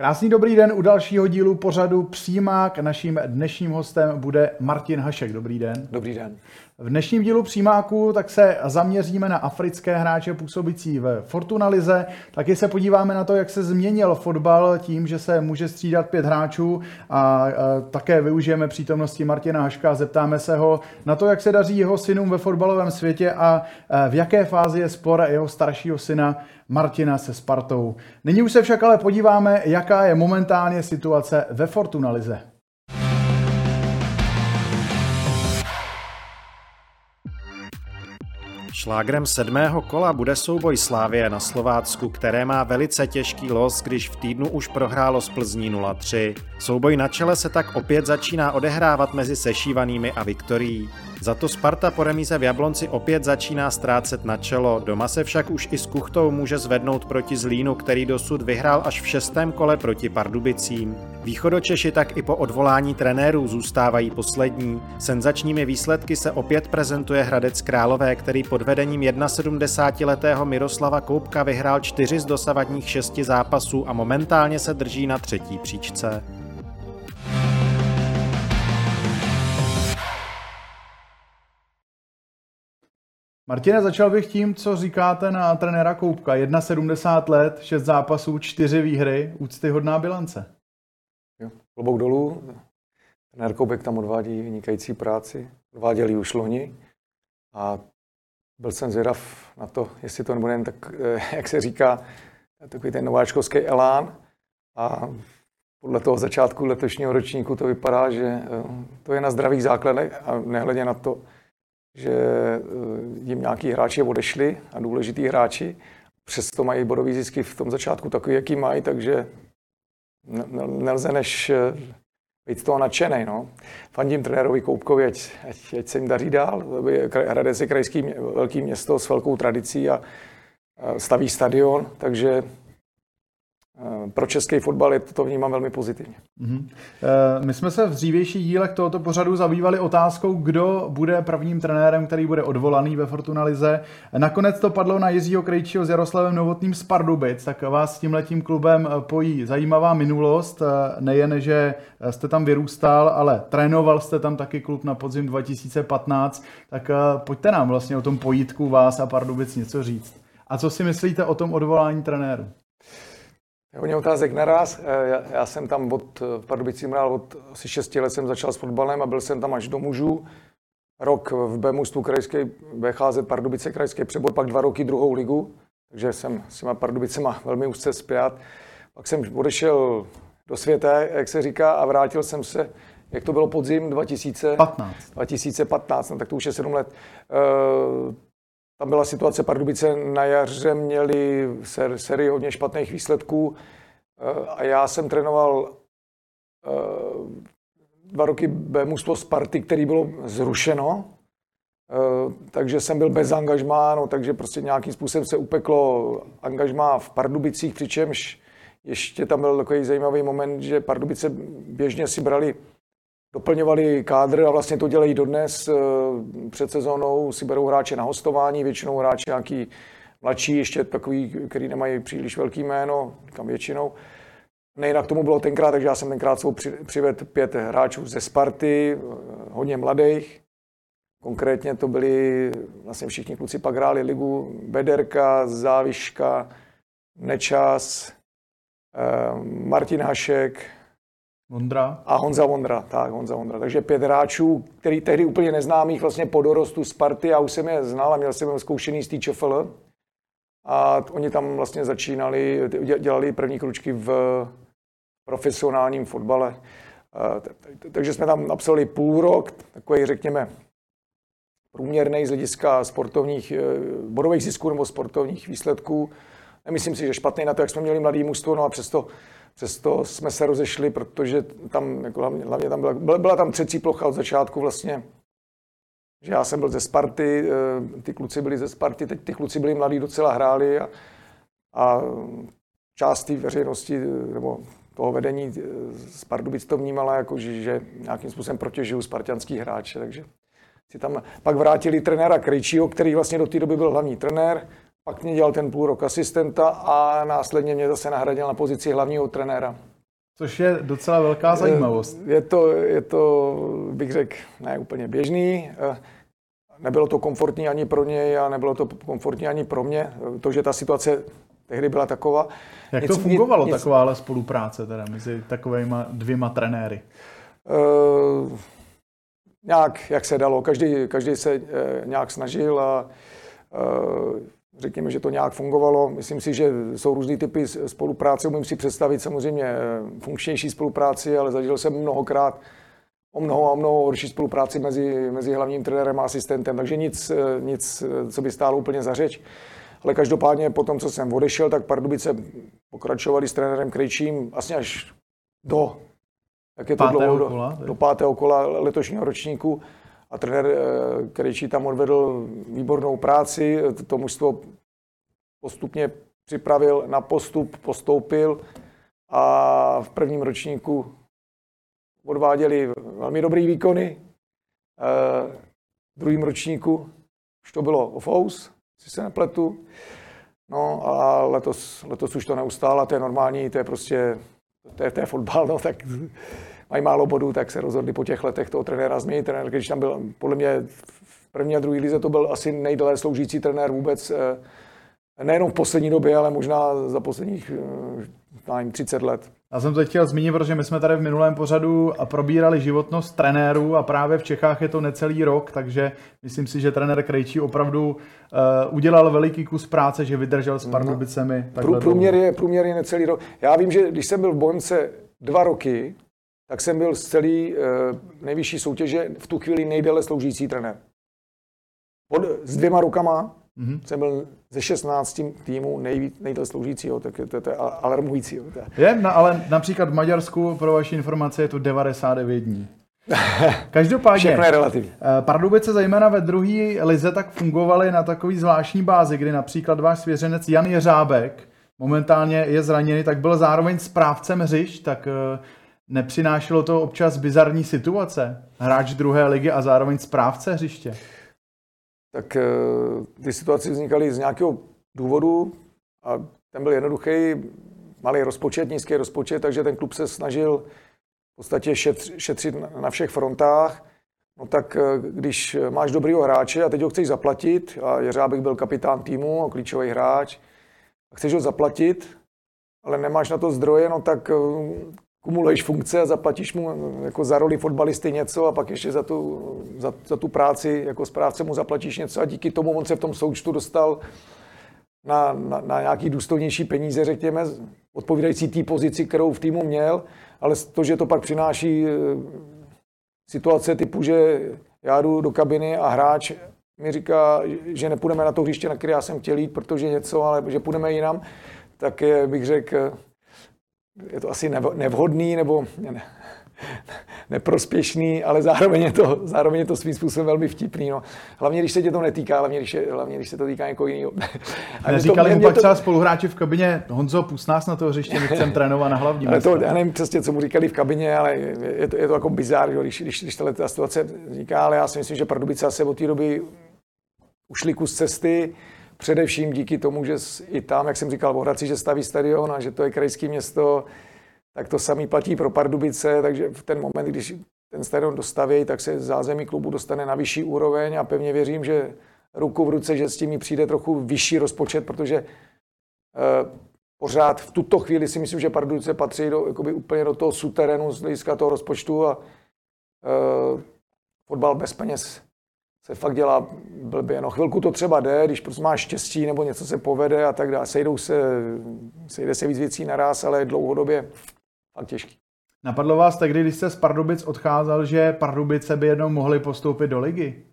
Krásný dobrý den u dalšího dílu pořadu Přímák. Naším dnešním hostem bude Martin Hašek. Dobrý den. Dobrý den. V dnešním dílu Přímáku tak se zaměříme na africké hráče působící v Fortuna Lize. Taky se podíváme na to, jak se změnil fotbal tím, že se může střídat pět hráčů a také využijeme přítomnosti Martina Haška a zeptáme se ho na to, jak se daří jeho synům ve fotbalovém světě a v jaké fázi je spor jeho staršího syna Martina se Spartou. Nyní už se však ale podíváme, jaká je momentálně situace ve Fortuna Lize. Šlágrem sedmého kola bude souboj Slávie na Slovácku, které má velice těžký los, když v týdnu už prohrálo z Plzní 0-3. Souboj na čele se tak opět začíná odehrávat mezi sešívanými a Viktorií. Za to Sparta po remíze v Jablonci opět začíná ztrácet na čelo, doma se však už i s Kuchtou může zvednout proti Zlínu, který dosud vyhrál až v šestém kole proti Pardubicím. Východočeši tak i po odvolání trenérů zůstávají poslední. Senzačními výsledky se opět prezentuje Hradec Králové, který pod vedením 71-letého Miroslava Koupka vyhrál čtyři z dosavadních šesti zápasů a momentálně se drží na třetí příčce. Martine, začal bych tím, co říkáte na trenéra Koupka. 1,70 let, 6 zápasů, 4 výhry, úctyhodná bilance. Jo, klobouk dolů. Trenér Koupek tam odvádí vynikající práci. Odváděli už loni. A byl jsem zvědav na to, jestli to nebude jen tak, eh, jak se říká, takový ten nováčkovský elán. A podle toho začátku letošního ročníku to vypadá, že eh, to je na zdravých základech a nehledě na to, že eh, jim nějaký hráči odešli a důležitý hráči, přesto mají bodový zisky v tom začátku takový, jaký mají, takže nelze než eh, být toho nadšený. No. Fandím trenérovi Koupkovi, ať, ať, ať se jim daří dál. Hradec je krajský velký město s velkou tradicí a staví stadion, takže pro český fotbal je to vnímám velmi pozitivně. Mm-hmm. My jsme se v dřívějších dílech tohoto pořadu zabývali otázkou, kdo bude prvním trenérem, který bude odvolaný ve Fortunalize. Nakonec to padlo na Jiřího Krejčího s Jaroslavem Novotným z Pardubic, tak vás s tímhletím klubem pojí zajímavá minulost. Nejen, že jste tam vyrůstal, ale trénoval jste tam taky klub na podzim 2015. Tak pojďte nám vlastně o tom pojítku vás a Pardubic něco říct. A co si myslíte o tom odvolání trenéru? Hodně otázek naraz. Eh, já, já jsem tam od, v Pardubicích hrál od asi 6 let jsem začal s fotbalem a byl jsem tam až do mužů. Rok v B mužstvu krajské BHZ Pardubice krajské přebor, pak dva roky druhou ligu, takže jsem s těma Pardubicema velmi úzce zpět. Pak jsem odešel do světa, jak se říká, a vrátil jsem se, jak to bylo podzim 2015, 2015 no, tak to už je 7 let. Uh, tam byla situace, Pardubice na jaře měli sérii hodně špatných výsledků eh, a já jsem trénoval eh, dva roky B mužstvo Sparty, který bylo zrušeno, eh, takže jsem byl bez angažmá, no, takže prostě nějakým způsobem se upeklo angažmá v Pardubicích, přičemž ještě tam byl takový zajímavý moment, že Pardubice běžně si brali doplňovali kádr a vlastně to dělají dodnes. Eh, před sezónou si berou hráče na hostování, většinou hráči nějaký mladší, ještě takový, který nemají příliš velký jméno, kam většinou. Nejinak tomu bylo tenkrát, takže já jsem tenkrát svou přivedl pět hráčů ze Sparty, eh, hodně mladých. Konkrétně to byli, vlastně všichni kluci pak hráli ligu, Bederka, Záviška, Nečas, eh, Martin Hašek, Vondra. A Honza Vondra, tak Honza Vondra. Takže pět hráčů, který tehdy úplně neznámých vlastně po dorostu Sparty, já už jsem je znal a měl jsem je zkoušený z TČFL. A oni tam vlastně začínali, dělali první kručky v profesionálním fotbale. Takže jsme tam napsali půl rok, takový řekněme průměrný z hlediska sportovních eh, bodových zisků nebo sportovních výsledků. Nemyslím si, že špatný na to, jak jsme měli mladý mužstvo, no a přesto, přesto jsme se rozešli, protože tam, jako hlavně, hlavně tam byla, byla, tam třecí plocha od začátku vlastně, že já jsem byl ze Sparty, eh, ty kluci byli ze Sparty, teď ty kluci byli mladí, docela hráli a, a část té veřejnosti nebo toho vedení z Pardubic to vnímala jako, že, že nějakým způsobem protěžují spartianský hráče, takže si tam pak vrátili trenéra Krejčího, který vlastně do té doby byl hlavní trenér, pak mě dělal ten půl rok asistenta a následně mě zase nahradil na pozici hlavního trenéra. Což je docela velká zajímavost. Je to, je to bych řekl, ne úplně běžný. Nebylo to komfortní ani pro něj a nebylo to komfortní ani pro mě. To, že ta situace tehdy byla taková. Jak nic, to fungovalo, nic, takováhle spolupráce teda mezi takovými dvěma trenéry? Uh, nějak, jak se dalo. Každý, každý se uh, nějak snažil a uh, řekněme, že to nějak fungovalo. Myslím si, že jsou různý typy spolupráce. Umím si představit samozřejmě funkčnější spolupráci, ale zažil jsem mnohokrát o mnoho a mnoho horší spolupráci mezi, mezi hlavním trenérem a asistentem, takže nic, nic, co by stálo úplně za řeč. Ale každopádně po tom, co jsem odešel, tak Pardubice pokračovali s trenérem Krejčím vlastně až do, jak je to pátého dlouho, kola, do, do pátého kola letošního ročníku. A trenér eh, Krejčí tam odvedl výbornou práci, to mužstvo postupně připravil na postup, postoupil a v prvním ročníku odváděli velmi dobrý výkony. Eh, v druhém ročníku už to bylo off si se nepletu. No a letos, letos už to neustále, to je normální, to je prostě, to je, to je fotbal, no, tak mají málo bodů, tak se rozhodli po těch letech toho trenéra změnit. Trenér, když tam byl, podle mě v první a druhé lize to byl asi nejdéle sloužící trenér vůbec, eh, nejenom v poslední době, ale možná za posledních eh, nevím, 30 let. Já jsem to chtěl zmínit, protože my jsme tady v minulém pořadu probírali životnost trenérů a právě v Čechách je to necelý rok, takže myslím si, že trenér Krejčí opravdu uh, udělal veliký kus práce, že vydržel s. Pardubicemi. No. Průměr je, průměr je necelý rok. Já vím, že když jsem byl v Bonce dva roky, tak jsem byl z celý uh, nejvyšší soutěže v tu chvíli nejdéle sloužící trenér. Pod, s dvěma rukama Mm-hmm. Jsem byl ze 16 týmů nejdéle sloužícího, tak to, to je alarmující. To je. je, no, ale například v Maďarsku, pro vaši informace, je to 99 dní. Každopádně, Všechno je relativní. Eh, Pardubice zejména ve druhé lize tak fungovaly na takový zvláštní bázi, kdy například váš svěřenec Jan Jeřábek momentálně je zraněný, tak byl zároveň správcem hřišť, tak eh, nepřinášelo to občas bizarní situace? Hráč druhé ligy a zároveň správce hřiště? tak eh, ty situace vznikaly z nějakého důvodu a ten byl jednoduchý, malý rozpočet, nízký rozpočet, takže ten klub se snažil v podstatě šetřit na všech frontách. No tak eh, když máš dobrýho hráče a teď ho chceš zaplatit, a Jeřábek byl kapitán týmu, klíčový hráč, a chceš ho zaplatit, ale nemáš na to zdroje, no tak eh, kumuluješ funkce a zaplatíš mu jako za roli fotbalisty něco a pak ještě za tu, za, za tu práci jako správce mu zaplatíš něco a díky tomu on se v tom součtu dostal na, na, na nějaký důstojnější peníze, řekněme, odpovídající té pozici, kterou v týmu měl, ale to, že to pak přináší e, situace typu, že já jdu do kabiny a hráč mi říká, že nepůjdeme na to hřiště, na které já jsem chtěl jít, protože něco, ale že půjdeme jinam, tak je, bych řekl, je to asi nevhodný nebo ne, neprospěšný, ale zároveň je to, zároveň je to svým způsobem velmi vtipný. No. Hlavně, když se tě to netýká, hlavně, když, je, hlavně, když se to týká někoho jiného. Neříkali mu pak to... třeba spoluhráči v kabině, Honzo, pust nás na to hřiště, my chceme trénovat na hlavním ale to, Já nevím přesně, co mu říkali v kabině, ale je to, je to jako bizár, když, když, když tato situace vzniká, ale já si myslím, že Pardubice se od té doby ušli kus cesty, Především díky tomu, že i tam, jak jsem říkal, v Hradci, že staví stadion a že to je krajské město, tak to samý platí pro Pardubice, takže v ten moment, když ten stadion dostaví, tak se zázemí klubu dostane na vyšší úroveň a pevně věřím, že ruku v ruce, že s tím přijde trochu vyšší rozpočet, protože eh, pořád v tuto chvíli si myslím, že Pardubice patří do, jakoby úplně do toho suterénu z hlediska toho rozpočtu a eh, fotbal bez peněz se fakt dělá blbě. No chvilku to třeba jde, když prostě máš štěstí nebo něco se povede a tak dále. Sejdou se, sejde se víc věcí naraz, ale dlouhodobě fakt těžký. Napadlo vás tehdy, když jste z Pardubic odcházel, že Pardubice by jednou mohli postoupit do ligy?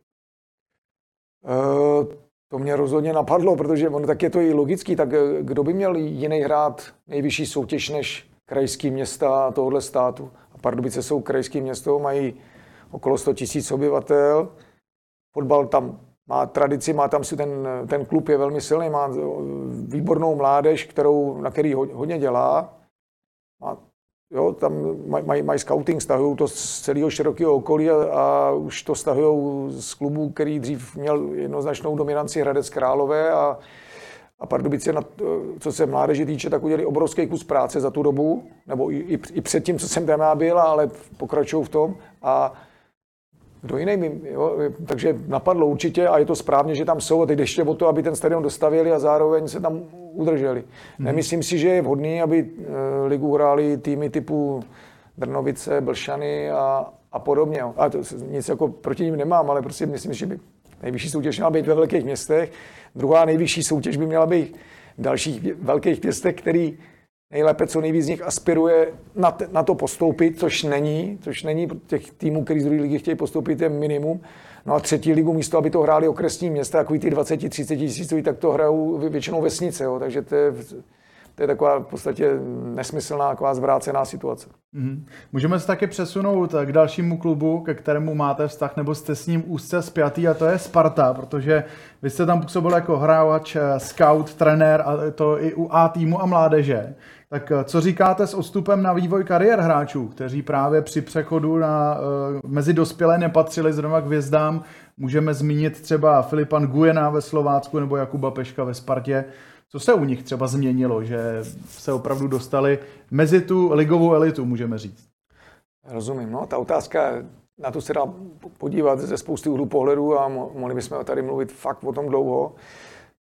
to mě rozhodně napadlo, protože on tak je to i logický, tak kdo by měl jiný hrát nejvyšší soutěž než krajský města tohohle státu? A Pardubice jsou krajský město, mají okolo 100 tisíc obyvatel. Fotbal tam má tradici, má tam si ten, ten klub je velmi silný, má výbornou mládež, kterou, na který hodně dělá. Má, jo, tam mají maj, maj scouting, stahují to z celého širokého okolí a, a už to stahují z klubů, který dřív měl jednoznačnou dominanci Hradec Králové a, a Pardubice, na, co se mládeže týče, tak udělali obrovský kus práce za tu dobu, nebo i, i, i před tím, co jsem tam byl, ale pokračují v tom. A kdo jiný mi, jo? takže napadlo určitě a je to správně, že tam jsou a teď ještě o to, aby ten stadion dostavili a zároveň se tam udrželi. Hmm. Nemyslím si, že je vhodný, aby uh, ligu hráli týmy typu Drnovice, Blšany a, a podobně. A to nic jako proti ním nemám, ale prostě myslím, že by nejvyšší soutěž měla být ve velkých městech. Druhá nejvyšší soutěž by měla být v dalších velkých městech, který nejlépe co nejvíc z nich aspiruje na, t- na to postoupit, což není, což není těch týmů, který z druhé ligy chtějí postoupit, je minimum. No a třetí ligu místo, aby to hráli okresní města, takový ty 20-30 tisícový, tak to hrajou většinou vesnice, jo. takže to je, to je taková v podstatě nesmyslná, taková zvrácená situace. Mm-hmm. Můžeme se taky přesunout k dalšímu klubu, ke kterému máte vztah, nebo jste s ním úzce spjatý, a to je Sparta, protože vy jste tam působil jako hrávač, scout, trenér, a to i u A týmu a mládeže. Tak eh, co říkáte s odstupem na vývoj kariér hráčů, kteří právě při přechodu na, uh, mezi dospělé nepatřili zrovna k hvězdám? Můžeme zmínit třeba Filipan Gujena ve Slovácku nebo Jakuba Peška ve Spartě. Co se u nich třeba změnilo, že se opravdu dostali mezi tu ligovou elitu, můžeme říct? Rozumím. No, ta otázka, na to se dá podívat ze spousty úhlů pohledu a mohli bychom tady mluvit fakt o tom dlouho.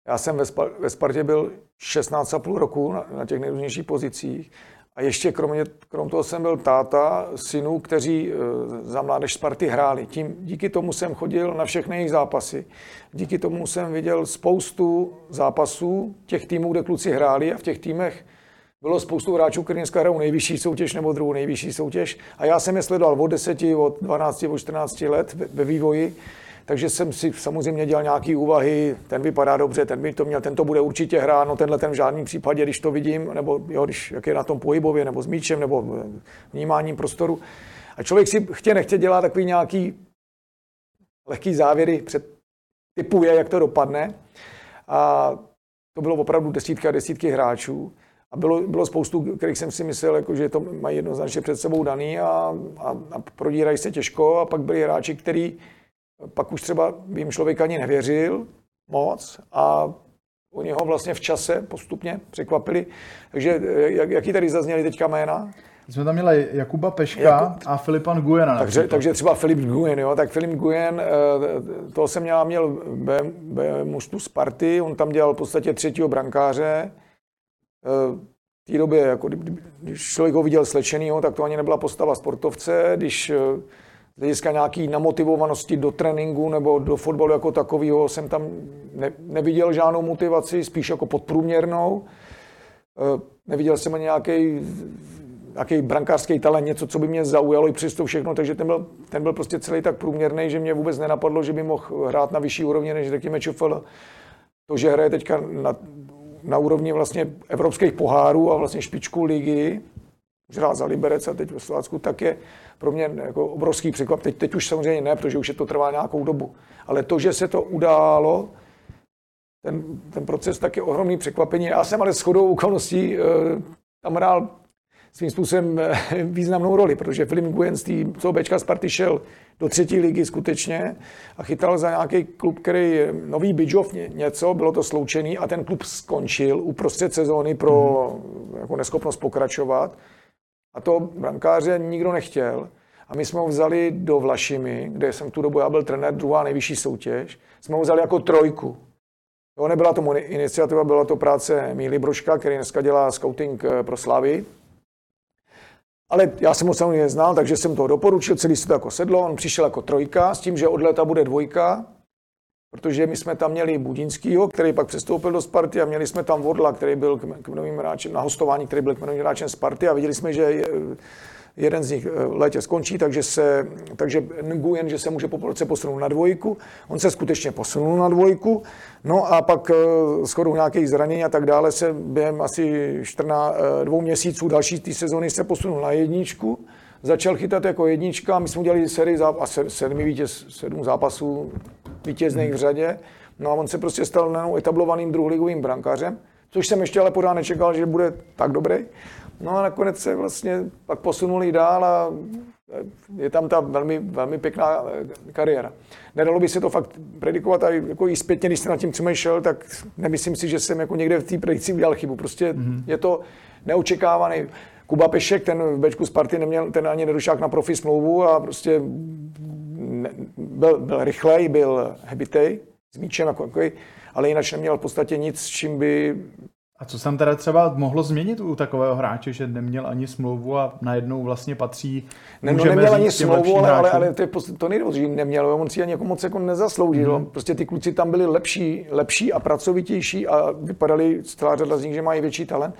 Já jsem ve, Spar- ve Spartě byl 16,5 roku na, na těch nejrůznějších pozicích a ještě kromě, krom toho jsem byl táta synů, kteří e, za mládež Sparty hráli. Tím, díky tomu jsem chodil na všechny jejich zápasy. Díky tomu jsem viděl spoustu zápasů těch týmů, kde kluci hráli a v těch týmech bylo spoustu hráčů, kteří dneska hrajou nejvyšší soutěž nebo druhou nejvyšší soutěž. A já jsem je sledoval od 10, od 12, od 14 let ve, ve vývoji. Takže jsem si samozřejmě dělal nějaké úvahy, ten vypadá dobře, ten by to měl, ten to bude určitě hrát, no tenhle ten v žádném případě, když to vidím, nebo jo, když, jak je na tom pohybově, nebo s míčem, nebo vnímáním prostoru. A člověk si chtě nechtě dělá takový nějaký lehký závěry, před, typuje, jak to dopadne. A to bylo opravdu desítky a desítky hráčů. A bylo, bylo spoustu, kterých jsem si myslel, jako, že to mají jednoznačně před sebou daný a, a, a prodírají se těžko. A pak byli hráči, kteří pak už třeba jim člověk ani nevěřil moc a oni ho vlastně v čase postupně překvapili. Takže jak, jaký tady zazněli teďka jména? Jsme tam měli Jakuba Peška Jakub... a Filipan Gujena. Takže, takže třeba Filip Gujen, jo, tak Filip Gujen, eh, to jsem měl, měl be, be mužstvu Sparty, on tam dělal v podstatě třetího brankáře. Eh, v té době, jako, když člověk ho viděl slečenýho, tak to ani nebyla postava sportovce. Když eh, z hlediska nějaký namotivovanosti do tréninku nebo do fotbalu jako takového jsem tam ne, neviděl žádnou motivaci, spíš jako podprůměrnou. E, neviděl jsem ani nějaký nějaký brankářský talent, něco, co by mě zaujalo i přesto všechno, takže ten byl, ten byl prostě celý tak průměrný, že mě vůbec nenapadlo, že by mohl hrát na vyšší úrovni, než řekněme ČFL. To, že hraje teďka na, na úrovni vlastně evropských pohárů a vlastně špičku ligy, hrál za Liberec a teď ve Slovácku, tak je pro mě jako obrovský překvap. Teď, teď už samozřejmě ne, protože už je to trvá nějakou dobu. Ale to, že se to událo, ten, ten proces tak je ohromný překvapení. Já jsem ale s chodou okolností eh, tam hrál svým způsobem eh, významnou roli, protože Filip Gujen z toho Bčka Sparty šel do třetí ligy skutečně a chytal za nějaký klub, který nový Bidžov něco, bylo to sloučený a ten klub skončil uprostřed sezóny pro mm-hmm. jako neschopnost pokračovat. A to brankáře nikdo nechtěl. A my jsme ho vzali do Vlašimi, kde jsem tu dobu, já byl trenér, druhá nejvyšší soutěž. Jsme ho vzali jako trojku. To nebyla to moje iniciativa, byla to práce Míly Broška, který dneska dělá scouting eh, pro Slavy. Ale já jsem ho samozřejmě znal, takže jsem to doporučil, celý se to jako sedlo. On přišel jako trojka s tím, že od léta bude dvojka protože my jsme tam měli Budinskýho, který pak přestoupil do Sparty a měli jsme tam Vodla, který byl kmenovým hráčem na hostování, který byl kmenovým hráčem Sparty a viděli jsme, že je, jeden z nich v létě skončí, takže, se, takže Nguyen, že se může po roce posunout na dvojku. On se skutečně posunul na dvojku, no a pak shodou nějakých zranění a tak dále se během asi 14, dvou měsíců další té sezóny se posunul na jedničku. Začal chytat jako jednička, my jsme udělali sérii záp- sedmi vítěz, sedm zápasů vítězných v řadě. No a on se prostě stal najednou etablovaným druholigovým brankářem, což jsem ještě ale pořád nečekal, že bude tak dobrý. No a nakonec se vlastně pak posunuli dál a je tam ta velmi, velmi pěkná eh, kariéra. Nedalo by se to fakt predikovat a jako i zpětně, když jsem nad tím přemýšlel, tak nemyslím si, že jsem jako někde v té predikci udělal chybu. Prostě mm-hmm. je to neočekávaný. Kuba Pešek, ten v Bčku Sparty neměl, ten ani nedošel na profi smlouvu a prostě ne, byl, byl rychlej, byl hebitej s míčem, jako, ale jinak neměl v podstatě nic, s čím by a co jsem teda třeba mohlo změnit u takového hráče, že neměl ani smlouvu a najednou vlastně patří... Ne, no, neměl ani smlouvu, ale, ale, ale, to, je, to nejde že neměl, on si ani jako moc jako nezasloužil. Mm. Prostě ty kluci tam byli lepší, lepší a pracovitější a vypadali celá řada z nich, že mají větší talent.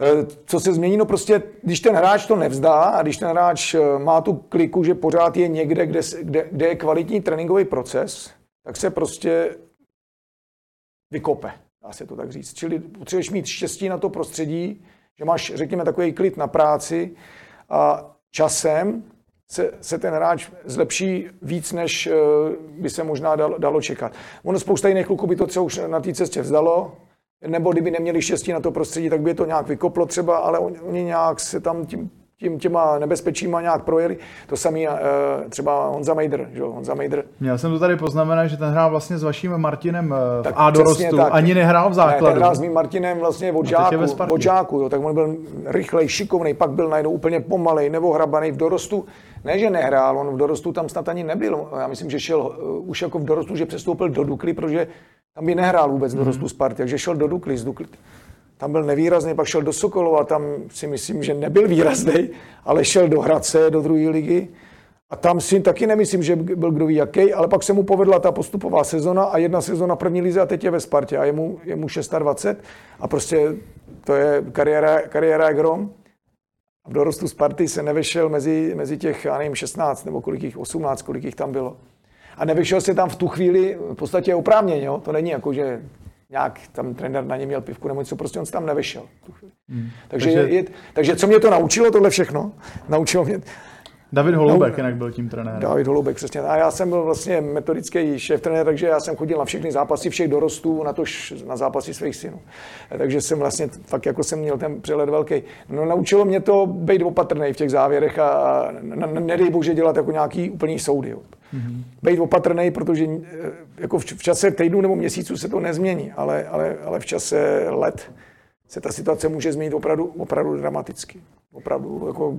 Eh, co se změní? No prostě, když ten hráč to nevzdá a když ten hráč eh, má tu kliku, že pořád je někde, kde, kde, kde je kvalitní tréninkový proces, tak se prostě vykope, dá se to tak říct. Čili potřebuješ mít štěstí na to prostředí, že máš, řekněme, takový klid na práci a časem se, se ten hráč zlepší víc, než eh, by se možná dalo, dalo čekat. Ono spousta jiných kluků by to třeba už na té cestě vzdalo, nebo kdyby neměli štěstí na to prostředí, tak by je to nějak vykoplo třeba, ale oni nějak se tam tím, tím těma nebezpečíma nějak projeli. To samý uh, třeba Honza Mejdr, že Honza Mejdr. Měl jsem to tady poznamenat, že ten hrál vlastně s vaším Martinem tak v A dorostu, tak. ani nehrál v základu. Ne, ten hrál s mým Martinem vlastně od žáku, od žáku jo, tak on byl rychlej, šikovný, pak byl najednou úplně pomalej, nebo hrabaný v dorostu. Ne, že nehrál, on v dorostu tam snad ani nebyl. Já myslím, že šel uh, už jako v dorostu, že přestoupil do Dukly, protože tam by nehrál vůbec do rostu Sparty, takže šel do Dukly, z Dukly. Tam byl nevýrazný, pak šel do Sokolova, tam si myslím, že nebyl výrazný, ale šel do Hradce, do druhé ligy. A tam si taky nemyslím, že byl kdo ví jaký, ale pak se mu povedla ta postupová sezona a jedna sezona první lize a teď je ve Spartě a je mu, je mu 26 a prostě to je kariéra, kariéra grom. A v dorostu Sparty se nevešel mezi, mezi těch, já nevím, 16 nebo kolik jich, 18, kolik jich tam bylo a nevyšel se tam v tu chvíli v podstatě oprávněně. Jo? To není jako, že nějak tam trenér na ně měl pivku nebo něco, prostě on se tam nevyšel. Hmm. Takže, takže... Je, takže co mě to naučilo, tohle všechno? Naučilo mě, David Holubek no, jinak byl tím trenérem. David Holubek, přesně. A já jsem byl vlastně metodický šéf trenér, takže já jsem chodil na všechny zápasy všech dorostů, na to na zápasy svých synů. Takže jsem vlastně fakt jako jsem měl ten přehled velký. No naučilo mě to být opatrný v těch závěrech a nedej bože dělat jako nějaký úplný soudy. Jo. Mm-hmm. Být opatrný, protože eh, jako v, v čase týdnu nebo měsíců se to nezmění, ale, ale, ale v čase let se ta situace může změnit opravdu, opravdu dramaticky. Opravdu jako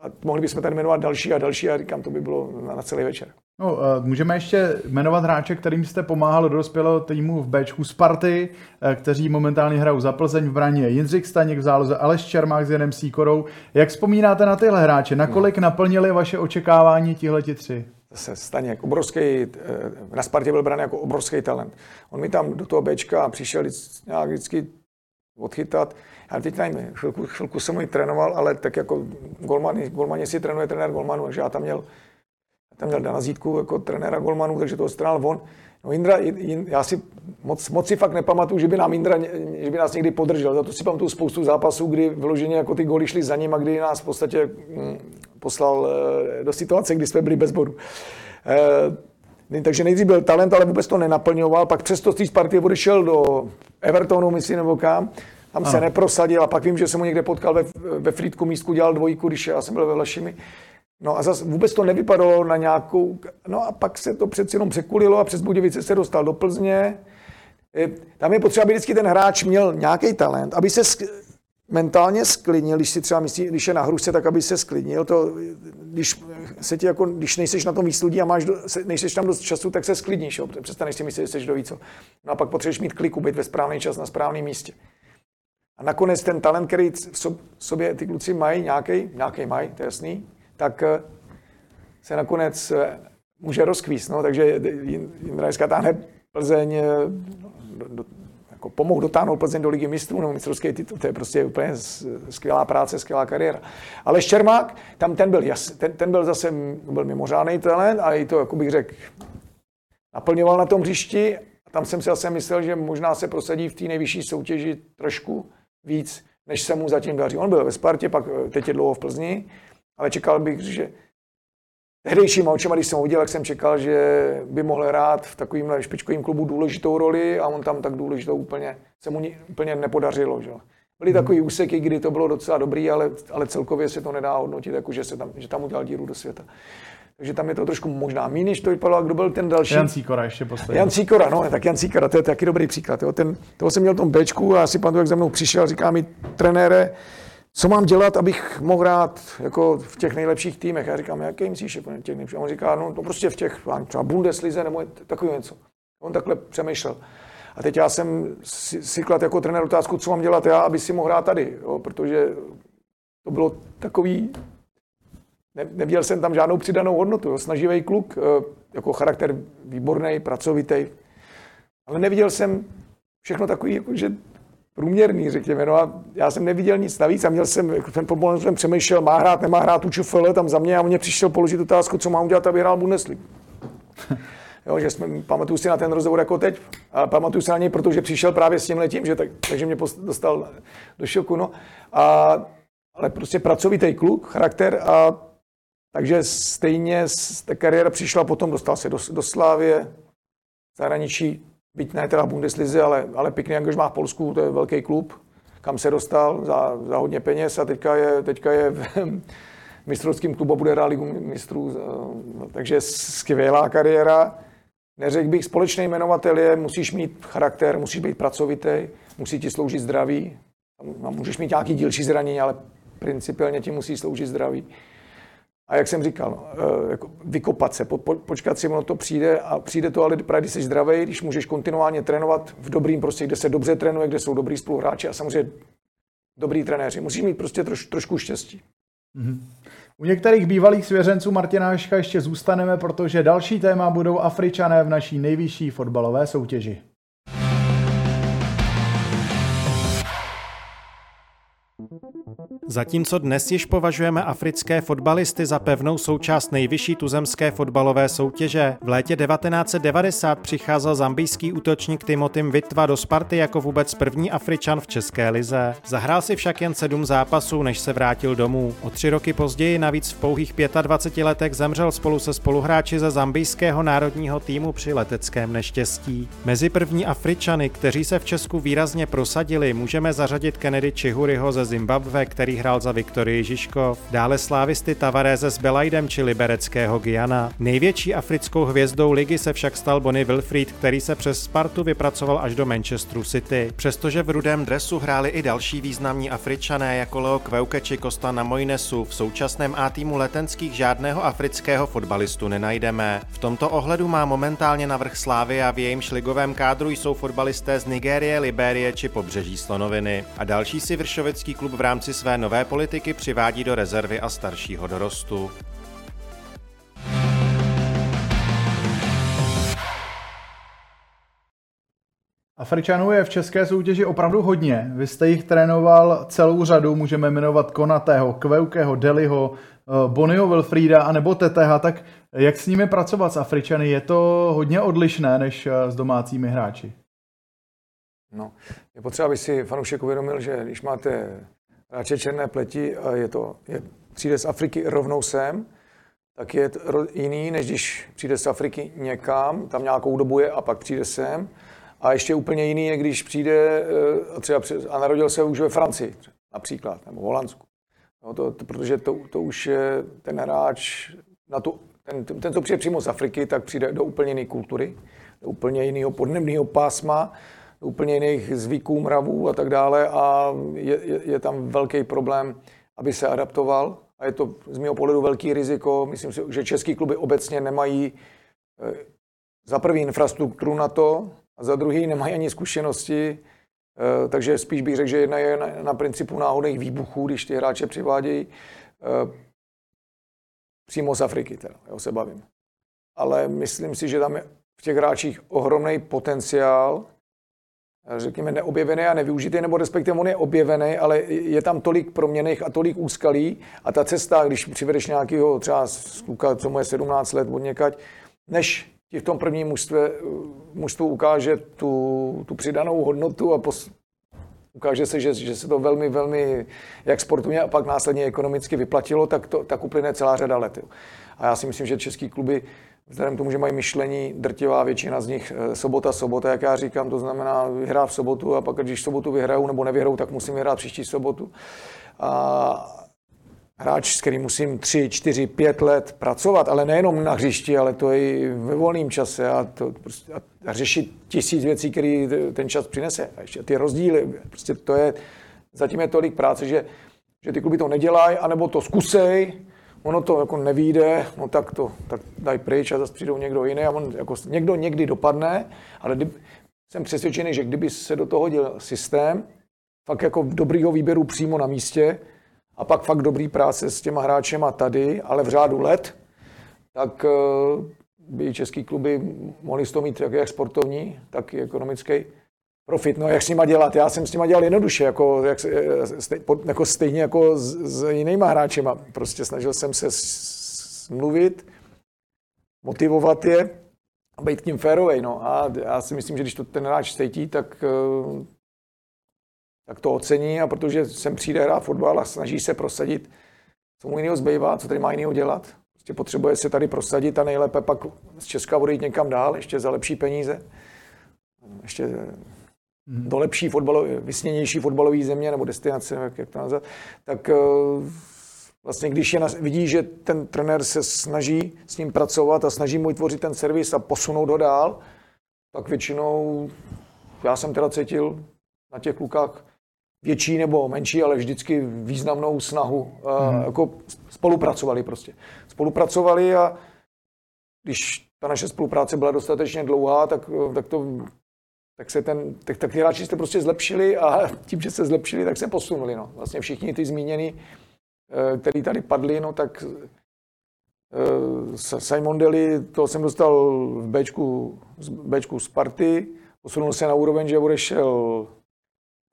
a mohli bychom tady jmenovat další a další a říkám, to by bylo na, na celý večer. No, můžeme ještě jmenovat hráče, kterým jste pomáhal do dospělého týmu v Bčku Sparty, eh, kteří momentálně hrajou za Plzeň v braně Jindřich Staněk v záloze Aleš Čermák s Janem Síkorou. Jak vzpomínáte na tyhle hráče? Nakolik no. naplnili vaše očekávání tihleti tři? Zase Staněk, obrovský, eh, na Spartě byl brán jako obrovský talent. On mi tam do toho Bčka přišel nějak vždycky odchytat. Já teď nevím, chvilku, chvilku jsem ho trénoval, ale tak jako golman, golman si trénuje trenér golmanu, takže já tam měl, tam měl Dana Zítku jako trenéra golmanu, takže to strál von. No Indra, já si moc, moc si fakt nepamatuju, že by nám Indra, že by nás někdy podržel. Za to si pamatuju spoustu zápasů, kdy vyloženě jako ty goly šly za ním a kdy nás v podstatě hm, poslal eh, do situace, kdy jsme byli bez bodu. E, takže nejdřív byl talent, ale vůbec to nenaplňoval. Pak přesto z té Sparty odešel do Evertonu, myslím, nebo kam. Tam ano. se neprosadil a pak vím, že jsem ho někde potkal ve, ve Frýdku místku, dělal dvojku, když já jsem byl ve Vlašimi. No a zase vůbec to nevypadalo na nějakou... No a pak se to přeci jenom překulilo a přes Budějice se dostal do Plzně. Tam je potřeba, aby vždycky ten hráč měl nějaký talent, aby se sk- mentálně sklidnil, když si třeba myslí, když je na hrušce, tak aby se sklidnil. To, když, se ti jako, když nejseš na tom výsludí a máš do, nejseš tam dost času, tak se sklidníš. Jo? Přestaneš si myslet, že jsi do víco. No a pak potřebuješ mít kliku, být ve správný čas na správném místě. A nakonec ten talent, který v sobě ty kluci mají, nějaký, nějaký mají, to je jasný, tak eh, se nakonec eh, může rozkvíst. No? Takže Jindra dneska táhne Plzeň eh, do, Jako pomohl dotáhnout Plzeň do ligy mistrů nebo mistrovské titul, to je prostě úplně skvělá práce, skvělá kariéra. Ale Šermák, tam ten byl, jas, ten, ten byl zase byl mimořádný talent a i to, jako bych řekl, naplňoval na tom hřišti. A tam jsem si zase myslel, že možná se prosadí v té nejvyšší soutěži trošku víc, než se mu zatím daří. On byl ve Spartě, pak eh, teď je dlouho v Plzni, ale čekal bych, že tehdejšíma očima, když jsem ho viděl, jak jsem čekal, že by mohl hrát v takovým špičkovém klubu důležitou roli a on tam tak důležitou úplně, se mu úplně nepodařilo. Že? Byly hmm. takové úseky, kdy to bylo docela dobrý, ale, ale celkově se to nedá hodnotit, jako že, se tam, že tam udělal díru do světa. Takže tam je to trošku možná méně, než to vypadalo. Kdo byl ten další? Jan Cíkora ještě poslední. Jan Cíkora, no, tak Jan Cíkora, to je taky dobrý příklad. Jo. Ten, toho jsem měl v tom Bčku a asi pan jak za mnou přišel, říká mi, trenére, co mám dělat, abych mohl hrát jako v těch nejlepších týmech. Já říkám, jaký myslíš jako těch nejlepších? A on říká, no to prostě v těch třeba Bundeslize nebo takový něco. On takhle přemýšlel. A teď já jsem si, si klad jako trenér otázku, co mám dělat já, aby si mohl hrát tady, jo, protože to bylo takový, neviděl jsem tam žádnou přidanou hodnotu. Jo. Snaživý kluk, eh, jako charakter výborný, pracovitý, ale neviděl jsem všechno takový, jako, že průměrný, řekněme. No a já jsem neviděl nic navíc a měl jsem, jako ten problém jsem přemýšlel, má hrát, nemá hrát tu čufele tam za mě a mě přišel položit otázku, co mám udělat, aby hrál Bundesliga. Jo, že jsme, pamatuju si na ten rozhovor jako teď, a pamatuju si na něj, protože přišel právě s tím letím, že tak, takže mě dostal do šoku. No. A, ale prostě pracovitý kluk, charakter a takže stejně té kariéra přišla potom, dostal se do, do Slávě, zahraničí, byť ne teda Bundeslize, ale, ale pěkný angažmá v Polsku, to je velký klub, kam se dostal za, za hodně peněz a teďka je, teďka je v mistrovském klubu bude hrát ligu mistrů. Takže skvělá kariéra. Neřekl bych, společný jmenovatel je, musíš mít charakter, musíš být pracovitý, musí ti sloužit zdraví. Můžeš mít nějaký dílčí zranění, ale principiálně ti musí sloužit zdraví. A jak jsem říkal, eh, jako vykopat se, po, po, počkat si, ono to přijde a přijde to, ale právě když jsi zdravý, když můžeš kontinuálně trénovat v dobrým prostě, kde se dobře trénuje, kde jsou dobrý spoluhráči a samozřejmě dobrý trenéři. Musíš mít prostě troš, trošku štěstí. Mm-hmm. U některých bývalých svěřenců Martina Haška ještě zůstaneme, protože další téma budou Afričané v naší nejvyšší fotbalové soutěži. Zatímco dnes již považujeme africké fotbalisty za pevnou součást nejvyšší tuzemské fotbalové soutěže, v létě 1990 přicházel zambijský útočník Timotim Vitva do Sparty jako vůbec první Afričan v České lize. Zahrál si však jen sedm zápasů, než se vrátil domů. O tři roky později navíc v pouhých 25 letech zemřel spolu se spoluhráči ze zambijského národního týmu při leteckém neštěstí. Mezi první Afričany, kteří se v Česku výrazně prosadili, můžeme zařadit Kennedy Chihuriho ze Zimbabwe, který hrál za Viktorii Žižkov, dále slávisty Tavareze s Belajdem či libereckého Giana. Největší africkou hvězdou ligy se však stal Bonnie Wilfried, který se přes Spartu vypracoval až do Manchesteru City. Přestože v rudém dresu hráli i další významní Afričané jako Leo Kveuke či Costa na Mojnesu, v současném A týmu letenských žádného afrického fotbalistu nenajdeme. V tomto ohledu má momentálně navrh Slávy a v jejímž ligovém kádru jsou fotbalisté z Nigérie, Libérie či pobřeží Slonoviny. A další si vršovický klub v rámci své nové politiky přivádí do rezervy a staršího dorostu. Afričanů je v české soutěži opravdu hodně. Vy jste jich trénoval celou řadu, můžeme jmenovat Konatého, Kveukeho, Deliho, eh, Bonio Wilfrida a nebo Teteha, tak jak s nimi pracovat s Afričany? Je to hodně odlišné než eh, s domácími hráči? No, je potřeba, aby si fanoušek uvědomil, že když máte hráče černé pleti a je to, je, přijde z Afriky rovnou sem, tak je jiný, než když přijde z Afriky někam, tam nějakou dobu je a pak přijde sem. A ještě úplně jiný je, když přijde eh, třeba a narodil se už ve Francii například, nebo v Holandsku. No to, to, protože to, to už je ten hráč, na tu, ten, ten, co přijde přímo z Afriky, tak přijde do úplně jiné kultury, do úplně jiného podnebného pásma, úplně jiných zvyků, mravů a tak dále a je, je, je tam velký problém, aby se adaptoval a je to z mého pohledu velký riziko. Myslím si, že český kluby obecně nemají eh, za prvý infrastrukturu na to a za druhý nemají ani zkušenosti, eh, takže spíš bych řekl, že jedna je na, principu náhodných výbuchů, když ty hráče přivádějí eh, přímo z Afriky, teda, jo, se bavím. Ale myslím si, že tam je v těch hráčích ohromný potenciál, řekněme, neobjevený a nevyužitý, nebo respektive on je objevený, ale je tam tolik proměných a tolik úskalí a ta cesta, když přivedeš nějakého třeba kluka, co mu je 17 let od někať, než ti v tom prvním mužstve, mužstvu ukáže tu, tu přidanou hodnotu a pos, ukáže se, že, že se to velmi, velmi, jak sportovně a pak následně ekonomicky vyplatilo, tak, to, tak uplyne celá řada let. A já si myslím, že český kluby Vzhledem k tomu, že mají myšlení, drtivá většina z nich eh, sobota, sobota, jak já říkám, to znamená vyhrát v sobotu a pak, když sobotu vyhrajou nebo nevyhrajou, tak musím vyhrát příští sobotu. A hráč, s kterým musím tři, čtyři, pět let pracovat, ale nejenom na hřišti, ale to i ve volném čase a, to, prostě, a řešit tisíc věcí, které ten čas přinese. A ještě ty rozdíly, prostě to je, zatím je tolik práce, že, že ty kluby to nedělají, anebo to zkusej, ono to jako nevíde, no tak to tak daj pryč a zase přijdou někdo jiný a on jako někdo někdy dopadne, ale kdy, jsem přesvědčený, že kdyby se do toho dělal systém, fakt jako dobrýho výběru přímo na místě a pak fakt dobrý práce s těma hráčema tady, ale v řádu let, tak eh, by český kluby mohli z toho mít jak, jak sportovní, tak i ekonomický profit. No jak s nima dělat? Já jsem s nima dělal jednoduše, jako, jak, stej, jako stejně jako s, s jinýma hráčema. Prostě snažil jsem se mluvit, motivovat je a být k ním férovej. No. A já si myslím, že když to ten hráč cítí, tak, eh, tak to ocení a protože sem přijde hrát fotbal a snaží se prosadit, co mu jiného zbývá, co tady má jiného dělat. Prostě potřebuje se tady prosadit a nejlépe pak z Česka odejít někam dál, ještě za lepší peníze. Ještě do lepší fotbalové, vysněnější fotbalové země nebo destinace, jak, jak to nazvat, tak eh, vlastně když je, vidí, že ten trenér se snaží s ním pracovat a snaží mu vytvořit ten servis a posunout ho dál, tak většinou já jsem teda cítil na těch klukách větší nebo menší, ale vždycky významnou snahu. Mm. Jako spolupracovali prostě. Spolupracovali a když ta naše spolupráce byla dostatečně dlouhá, tak, tak to tak se ten, tak, tak ty hráči jste prostě zlepšili a tím, že se zlepšili, tak se posunuli. No. Vlastně všichni ty zmíněný, eh, který tady padli, no tak eh, Simon Deli, to jsem dostal v Bčku, v Bčku Sparty, posunul se na úroveň, že odešel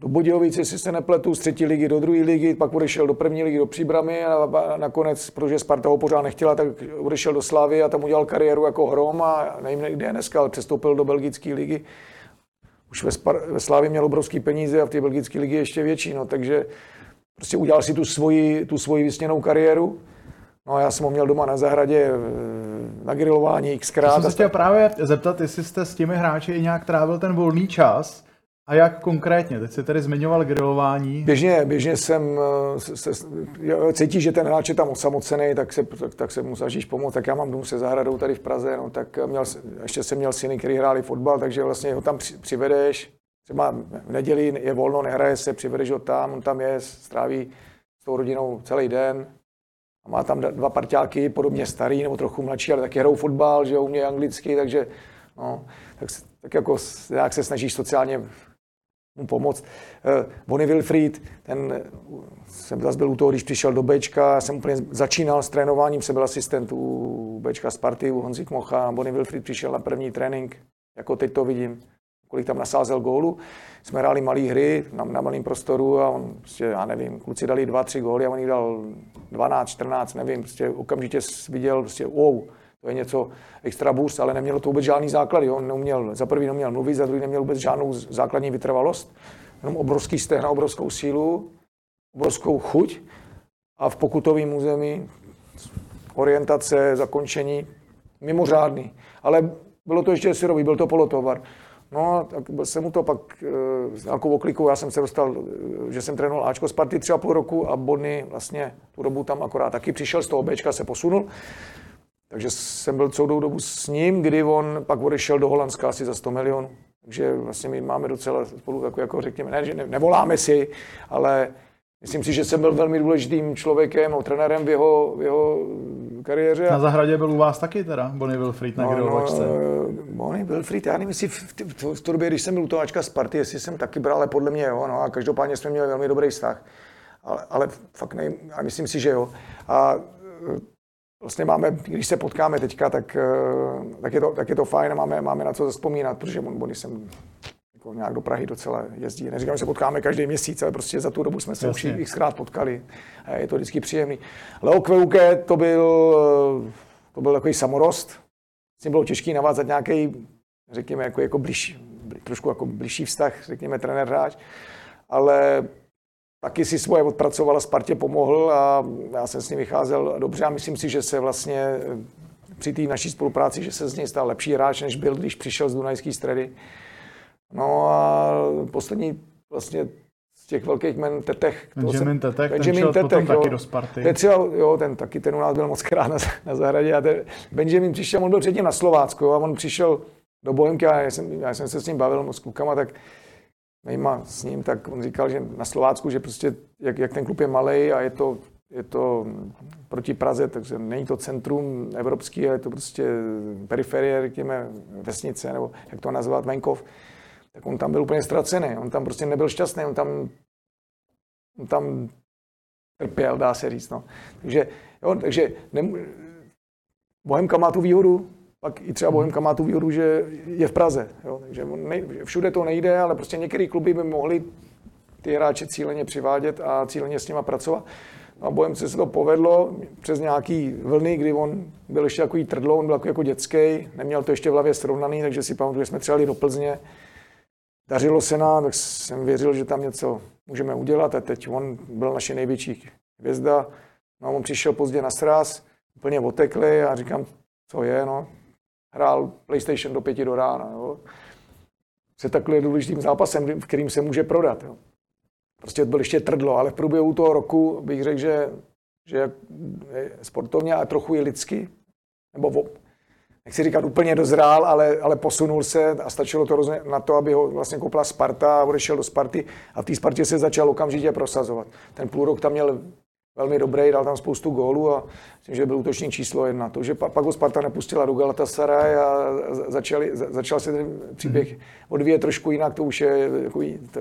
do Budějovic, jestli se nepletu, z třetí ligy do druhé ligy, pak odešel do první ligy do Příbramy a nakonec, protože Sparta ho pořád nechtěla, tak odešel do Slávy a tam udělal kariéru jako hrom a nevím, kde je dneska, ale přestoupil do belgické ligy už ve, Spar- ve Slávě měl obrovský peníze a v té belgické ligy ještě větší, no, takže prostě udělal si tu svoji, tu svoji vysněnou kariéru. No a já jsem ho měl doma na zahradě na grilování xkrát. Já jsem se chtěl právě zeptat, jestli jste s těmi hráči i nějak trávil ten volný čas, a jak konkrétně? Teď jsi tady zmiňoval grilování. Běžně, běžně jsem eh, se, se, cítí, že ten hráč je tam osamocený, tak se, tak, tak se mu snažíš pomoct. Tak já mám dům se zahradou tady v Praze, no, tak měl, ještě jsem měl syny, který hráli fotbal, takže vlastně ho tam přivedeš. Třeba v neděli je volno, nehraje se, přivedeš ho tam, on tam je, stráví s tou rodinou celý den. A má tam dva parťáky, podobně starý nebo trochu mladší, ale taky hrajou fotbal, že umějí anglicky, takže no, tak, tak jako jak se snažíš sociálně mu pomoct. Bonnie Wilfried, ten jsem zase byl u toho, když přišel do Bčka, jsem úplně začínal s trénováním, jsem byl asistent u Bčka Sparty, u Honzi Kmocha, Bonnie Wilfried přišel na první trénink, jako teď to vidím, kolik tam nasázel gólu. Jsme hráli malé hry na, na malém prostoru a on, prostě, já nevím, kluci dali dva, tři góly a on jich dal 12, 14, nevím, prostě okamžitě viděl, prostě wow, to je něco extra boost, ale nemělo to vůbec žádný základy. On neuměl, za prvý neměl mluvit, za druhý neměl vůbec žádnou základní vytrvalost, jenom obrovský stehna, obrovskou sílu, obrovskou chuť a v pokutovém území orientace, zakončení, mimořádný. Ale bylo to ještě syrový, byl to polotovar. No, tak jsem mu to pak e, nějakou oklikou, já jsem se dostal, e, že jsem trénoval Ačko Sparty tři a půl roku a Bonny vlastně tu dobu tam akorát taky přišel, z toho Bčka se posunul. Takže jsem byl celou dobu s ním, kdy on pak odešel do Holandska asi za 100 milionů. Takže vlastně my máme docela spolu jako, jako řekněme, ne, že ne, nevoláme si, ale myslím si, že jsem byl velmi důležitým člověkem, no, trenérem v jeho, v jeho kariéře. Na zahradě byl u vás taky teda, Bonnie Wilfried na no, grilovačce. No, Bonnie Wilfried, já nevím, jestli v, v, v, době, když jsem byl u toho Ačka z party, jestli jsem taky bral, ale podle mě jo, no a každopádně jsme měli velmi dobrý vztah. Ale, ale fakt nevím, a myslím si, že jo. A vlastně máme, když se potkáme teďka, tak, eh, tak, je, to, tak je to fajn a máme, máme na co vzpomínat, protože Bonny jsem jako nějak do Prahy docela jezdí. Neříkám, že se potkáme každý měsíc, ale prostě za tu dobu jsme se Jasně. už xkrát potkali. A je to vždycky příjemný. Leo Kveuke to byl, to byl takový samorost. S tím bylo těžké navázat nějaký, řekněme, jako, jako blíž, trošku jako blížší vztah, řekněme, trenér hráč. Ale taky si svoje odpracoval a Spartě pomohl a já jsem s ním vycházel dobře a myslím si, že se vlastně při té naší spolupráci, že se z něj stal lepší hráč, než byl, když přišel z Dunajské stredy. No a poslední vlastně z těch velkých men Tetech. Benjamin jsem, Tetech, Benjamin ten Tetech, potom jo. taky do Sparty. Ten třeba, jo, ten taky, ten u nás byl moc krát na, na zahradě. A ten, Benjamin přišel, on byl předtím na Slovácku a on přišel do Bohemky a já jsem, já jsem se s ním bavil s klukama, tak nejma s ním, tak on říkal, že na Slovácku, že prostě jak, jak ten klub je malý a je to je to proti Praze, takže není to centrum evropský, ale je to prostě periferie, řekněme, vesnice, nebo jak to nazvat, venkov. Tak on tam byl úplně ztracený, on tam prostě nebyl šťastný, on tam, on tam trpěl, dá se říct. No. Takže, jo, takže ne, Bohemka má tu výhodu, pak i třeba Bohemka má tu výhodu, že je v Praze. Jo. Takže ne, všude to nejde, ale prostě některé kluby by mohly ty hráče cíleně přivádět a cíleně s nima pracovat. A Bohemce se to povedlo přes nějaký vlny, kdy on byl ještě takový trdlo, on byl jako, dětský, neměl to ještě v hlavě srovnaný, takže si pamatuju, že jsme třeba do Plzně. Dařilo se nám, tak jsem věřil, že tam něco můžeme udělat a teď on byl naše největší hvězda. No, on přišel pozdě na sraz, úplně otekli a říkám, co je, no. Hrál PlayStation do pěti do rána, jo. Se takhle důležitým zápasem, v kterým se může prodat, jo prostě byl ještě trdlo, ale v průběhu toho roku bych řekl, že, že sportovně a trochu i lidsky, nebo nechci říkat úplně dozrál, ale, ale posunul se a stačilo to na to, aby ho vlastně koupila Sparta a odešel do Sparty a v té Spartě se začal okamžitě prosazovat. Ten půl rok tam měl velmi dobrý, dal tam spoustu gólů a myslím, že byl útočník číslo jedna. To, že pak ho Sparta nepustila do Galatasaray a začali, začal se ten příběh mm-hmm. odvíjet trošku jinak, to už je takový, to,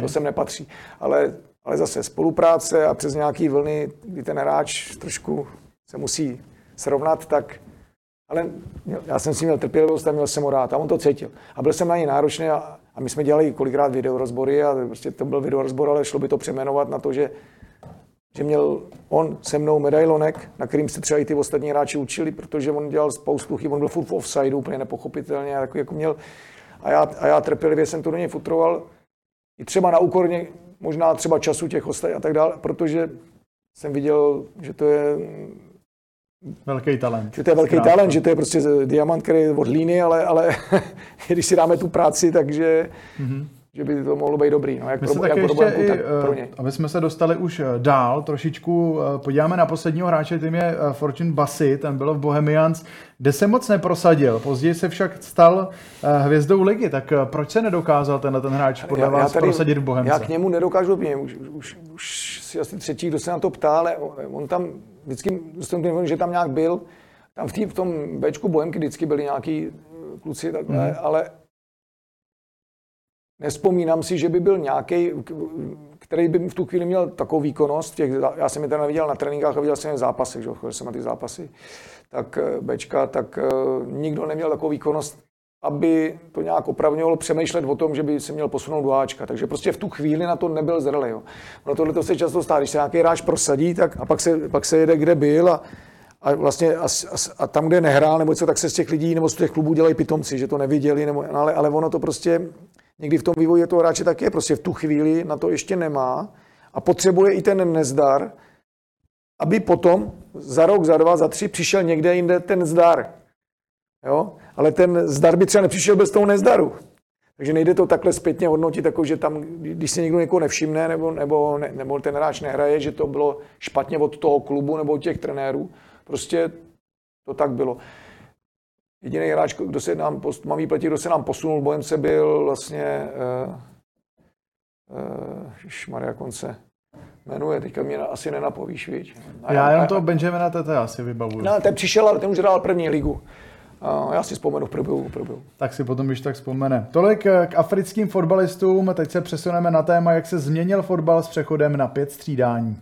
to sem nepatří. Ale, ale zase spolupráce a přes nějaký vlny, kdy ten hráč trošku se musí srovnat, tak ale já jsem si měl trpělivost a měl jsem ho rád a on to cítil. A byl jsem na něj náročný a, a my jsme dělali kolikrát videorozbory a prostě to byl videorozbor, ale šlo by to přeměnovat na to, že že měl on se mnou medailonek, na kterým se třeba i ty ostatní hráči učili, protože on dělal spoustu chyb, on byl furt v offside, úplně nepochopitelně, a jako, jako měl, a já, a já trpělivě jsem to do něj futroval, i třeba na úkor možná třeba času těch ostatních a tak dále, protože jsem viděl, že to je Velký talent. Že to je velký Zkrátka. talent, že to je prostě diamant, který je od líny, ale, ale když si dáme tu práci, takže mm-hmm že by to mohlo být dobrý. No, jak My pro, se jak ještě Bohemku, i, tak pro ně. Aby jsme se dostali už eh, dál, trošičku eh, podíváme na posledního hráče, tím je eh, Fortune Bassi, ten byl v Bohemians, kde se moc neprosadil. Později se však stal hvězdou ligy, tak proč se nedokázal tenhle ten hráč podle já, vás já tady, prosadit v Bohemce? Já k němu nedokážu úplně, už, už, už si asi třetí, kdo se na to ptá, ale on tam vždycky, že tam nějak byl, tam v, tý, v tom Bčku Bohemky vždycky byli nějaký kluci takhle, mm. ale Nespomínám si, že by byl nějaký, který by v tu chvíli měl takovou výkonnost. Těch, já jsem je teda viděl na tréninkách a viděl jsem je v zápasech, že chodil jsem na ty zápasy. Tak eh, Bčka, tak uh, nikdo neměl takovou výkonnost, aby to nějak opravňovalo přemýšlet o tom, že by se měl posunout do Ačka. Takže prostě v tu chvíli na to nebyl zralý. Jo. No tohle to se často stává, když se nějaký hráč prosadí, tak a pak se, pak se jede, kde byl a, a vlastně a, a, a, tam, kde nehrál, nebo co, tak se z těch lidí nebo z těch klubů dělají pitomci, že to neviděli, nebo, ale, ale ono to prostě někdy v tom vývoji toho hráče tak je. Prostě v tu chvíli na to ještě nemá a potřebuje i ten nezdar, aby potom za rok, za dva, za tři přišel někde jinde ten zdar. Jo? Ale ten zdar by třeba nepřišel bez toho nezdaru. Takže nejde to takhle zpětně hodnotit, jako že tam, když se někdo někoho nevšimne, nebo, nebo, ne, nebo ten hráč nehraje, že to bylo špatně od toho klubu nebo od těch trenérů. Prostě to tak bylo. Jediný hráč, kdo se nám, mám výplatí, kdo se nám posunul bojem se byl vlastně uh, uh, Maria Konce jmenuje, teďka mě asi nenapovíš, víš. A já, já jenom toho Benjamina Tete asi vybavuju. No, ten přišel, ale ten už hrál první ligu. A já si vzpomenu v průběhu, v průběhu. Tak si potom když tak vzpomene. Tolik eh, k africkým fotbalistům, teď se přesuneme na téma, jak se změnil fotbal s přechodem na pět střídání.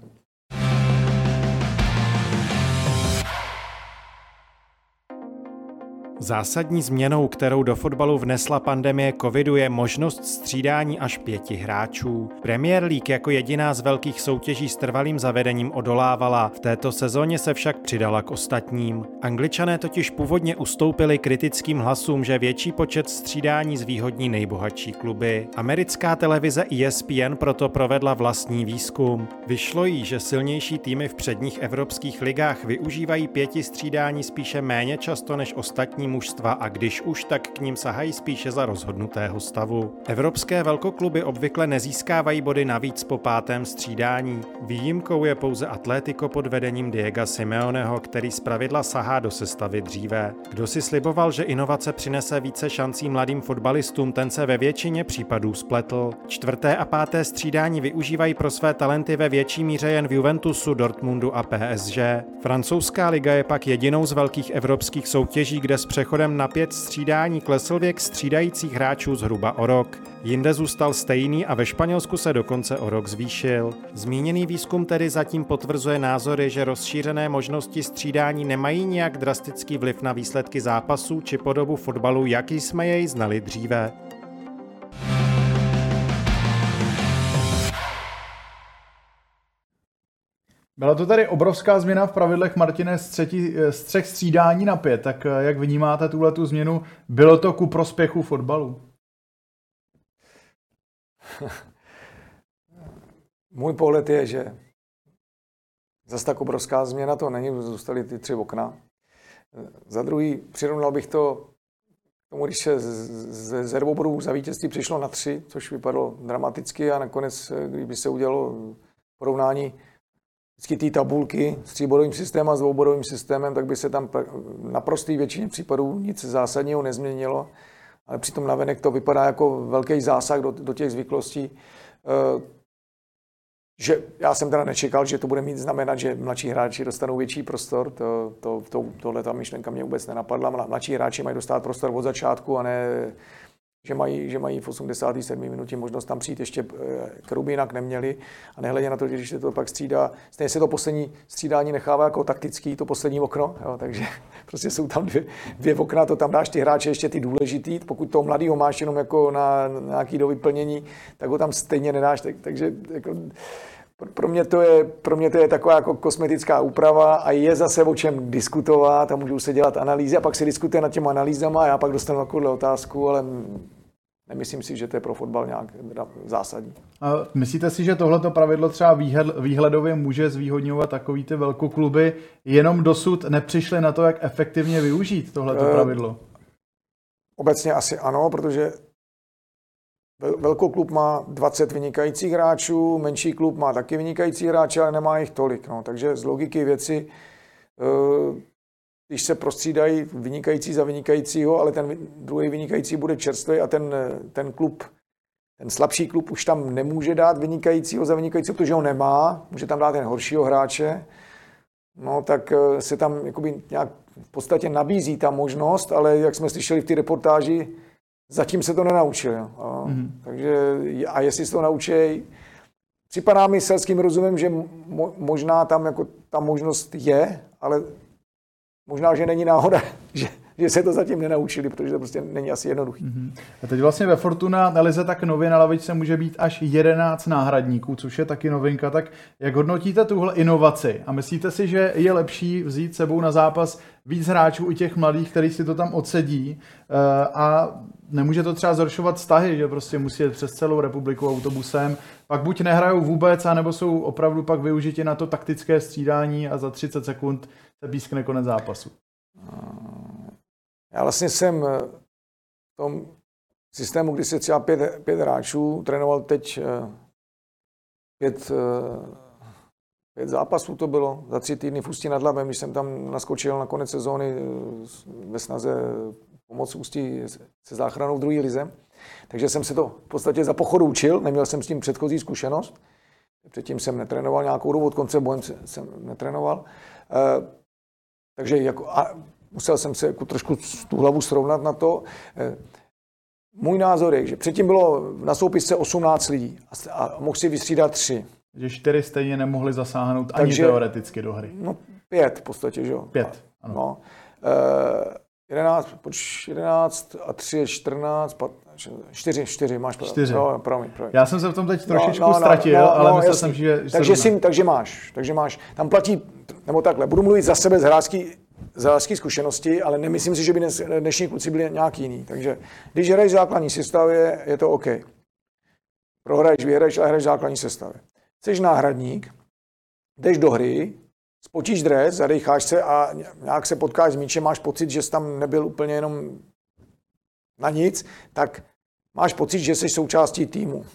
Zásadní změnou, kterou do fotbalu vnesla pandemie covidu, je možnost střídání až pěti hráčů. Premier League jako jediná z velkých soutěží s trvalým zavedením odolávala, v této sezóně se však přidala k ostatním. Angličané totiž původně ustoupili kritickým hlasům, že větší počet střídání zvýhodní nejbohatší kluby. Americká televize ESPN proto provedla vlastní výzkum. Vyšlo jí, že silnější týmy v předních evropských ligách využívají pěti střídání spíše méně často než ostatní mužstva a když už, tak k ním sahají spíše za rozhodnutého stavu. Evropské velkokluby obvykle nezískávají body navíc po pátém střídání. Výjimkou je pouze Atletico pod vedením Diego Simeoneho, který zpravidla sahá do sestavy dříve. Kdo si sliboval, že inovace přinese více šancí mladým fotbalistům, ten se ve většině případů spletl. Čtvrté a páté střídání využívají pro své talenty ve větší míře jen v Juventusu, Dortmundu a PSG. Francouzská liga je pak jedinou z velkých evropských soutěží, kde s přechodem na pět střídání klesl věk střídajících hráčů zhruba o rok. Jinde zůstal stejný a ve Španělsku se dokonce o rok zvýšil. Zmíněný výzkum tedy zatím potvrzuje názory, že rozšířené možnosti střídání nemají nějak drastický vliv na výsledky zápasů či podobu fotbalu, jaký jsme jej znali dříve. Byla to tady obrovská změna v pravidlech Martine z, třetí, z třech střídání na pět. Tak eh, jak vnímáte tuhle tu změnu? Bylo to ku prospěchu fotbalu? Můj pohled je, že zase tak obrovská změna to není, zůstaly ty tři okna. Za druhý, přirovnal bych to tomu, když se ze ze bodů za vítězství přišlo na tři, což vypadalo dramaticky a nakonec, kdyby se udělalo porovnání vždycky té tabulky s tříbodovým systémem a s dvoubodovým systémem, tak by se tam naprostý většině případů nic zásadního nezměnilo. Ale přitom navenek to vypadá jako velký zásah do, do těch zvyklostí. Eh, že já jsem teda nečekal, že to bude mít znamenat, že mladší hráči dostanou větší prostor. To, to, to, tohle ta myšlenka mě vůbec nenapadla. Mladší hráči mají dostat prostor od začátku a ne že mají, že mají v 87. minutě možnost tam přijít ještě eh, k Rubinak neměli a nehledě na to, že když se to pak střídá, stejně se to poslední střídání nechává jako taktický, to poslední okno, jo, takže prostě jsou tam dvě, dvě okna, to tam dáš ty hráče ještě ty důležitý, pokud toho mladého máš jenom jako na, na nějaký do vyplnění, tak ho tam stejně nedáš, tak, takže jako, pro mě, to je, pro mě to je taková jako kosmetická úprava a je zase o čem diskutovat a můžou se dělat analýzy a pak se diskutuje nad těma analýzama a já pak dostanu takovou otázku, ale nemyslím si, že to je pro fotbal nějak zásadní. A myslíte si, že tohleto pravidlo třeba výhledově může zvýhodňovat takový ty velkokluby, jenom dosud nepřišli na to, jak efektivně využít tohleto eh, pravidlo? Obecně asi ano, protože klub má 20 vynikajících hráčů, menší klub má taky vynikající hráče, ale nemá jich tolik. No. Takže z logiky věci, eh, když se prostřídají vynikající za vynikajícího, ale ten druhý vynikající bude čerstvý a ten, ten klub, ten slabší klub už tam nemůže dát vynikajícího za vynikajícího, protože ho nemá, může tam dát ten horšího hráče, no tak eh, se tam jakoby nějak v podstatě nabízí ta možnost, ale jak jsme slyšeli v té reportáži, Zatím se to nenaučil. A, mm-hmm. takže, a jestli se to naučí, připadá mi selským rozumem, že mo, možná tam jako ta možnost je, ale možná, že není náhoda, že, že se to zatím nenaučili, protože to prostě není asi jednoduchý. Mm-hmm. A teď vlastně ve Fortuna na Lize tak nově na lavičce může být až 11 náhradníků, což je taky novinka. Tak jak hodnotíte tuhle inovaci? A myslíte si, že je lepší vzít sebou na zápas víc hráčů i těch mladých, kteří si to tam odsedí eh, a nemůže to třeba zhoršovat vztahy, že prostě musí jet přes celou republiku autobusem, pak buď nehrajou vůbec, anebo jsou opravdu pak využiti na to taktické střídání a za 30 sekund se pískne konec zápasu. Já vlastně jsem eh, v tom systému, kdy se třeba pět, pět hráčů, trénoval teď eh, pět, eh, pět zápasů to bylo, za tři týdny v Ústí nad Labem, když jsem tam naskočil na konec sezóny ve snaze pomoct Ústí se záchranou v druhé lize. Takže jsem se to v podstatě za pochodu učil, neměl jsem s tím předchozí zkušenost. Předtím jsem netrénoval nějakou dobu, od konce bojem jsem netrénoval. Takže jako, a musel jsem se jako trošku tu hlavu srovnat na to. Eh, můj názor je, že předtím bylo na soupisce 18 lidí a mohl si vystřídat tři. Že čtyři stejně nemohli zasáhnout ani Takže, teoreticky do hry. No pět v podstatě, že jo. Pět, ano. No. E, 11, poč, 11 a 3 je 14, 4, 4 máš pravdu. 4. No, promiň, promiň. Já jsem se v tom teď no, trošičku no, no, ztratil, no, ale no, myslel jsem, že, že takže, si, takže máš, takže máš. Tam platí, nebo takhle, budu mluvit za sebe z hráčský, z hráčský zkušenosti, ale nemyslím si, že by dnes, dnešní kluci byli nějaký jiný. Takže když hraješ základní sestavě, je to OK. Prohraješ, vyhraješ, ale hraješ základní sestavě. Jsi náhradník, jdeš do hry, spočíš dres, zadecháš se a nějak se potkáš s míčem, máš pocit, že jsi tam nebyl úplně jenom na nic, tak máš pocit, že jsi součástí týmu.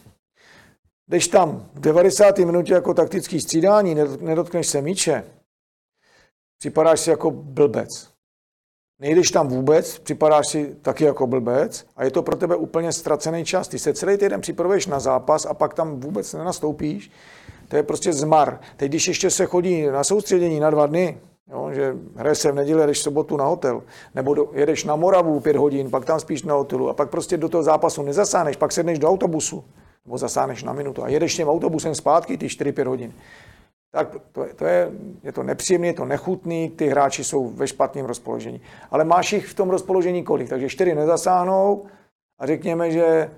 Jdeš tam v 90. minutě jako taktický střídání, nedotkneš se míče, připadáš si jako blbec. Nejdeš tam vůbec, připadáš si taky jako blbec a je to pro tebe úplně ztracený čas. Ty se celý týden připravuješ na zápas a pak tam vůbec nenastoupíš. To je prostě zmar. Teď, když ještě se chodí na soustředění na dva dny, jo, že hraje se v neděli, jdeš v sobotu na hotel, nebo do, jedeš na Moravu pět hodin, pak tam spíš na hotelu a pak prostě do toho zápasu nezasáhneš, pak sedneš do autobusu, nebo zasáhneš na minutu a jedeš tím autobusem zpátky ty 4-5 hodin tak to, to je, je to nepříjemné, je to nechutný, ty hráči jsou ve špatném rozpoložení. Ale máš jich v tom rozpoložení kolik? Takže čtyři nezasáhnou a řekněme, že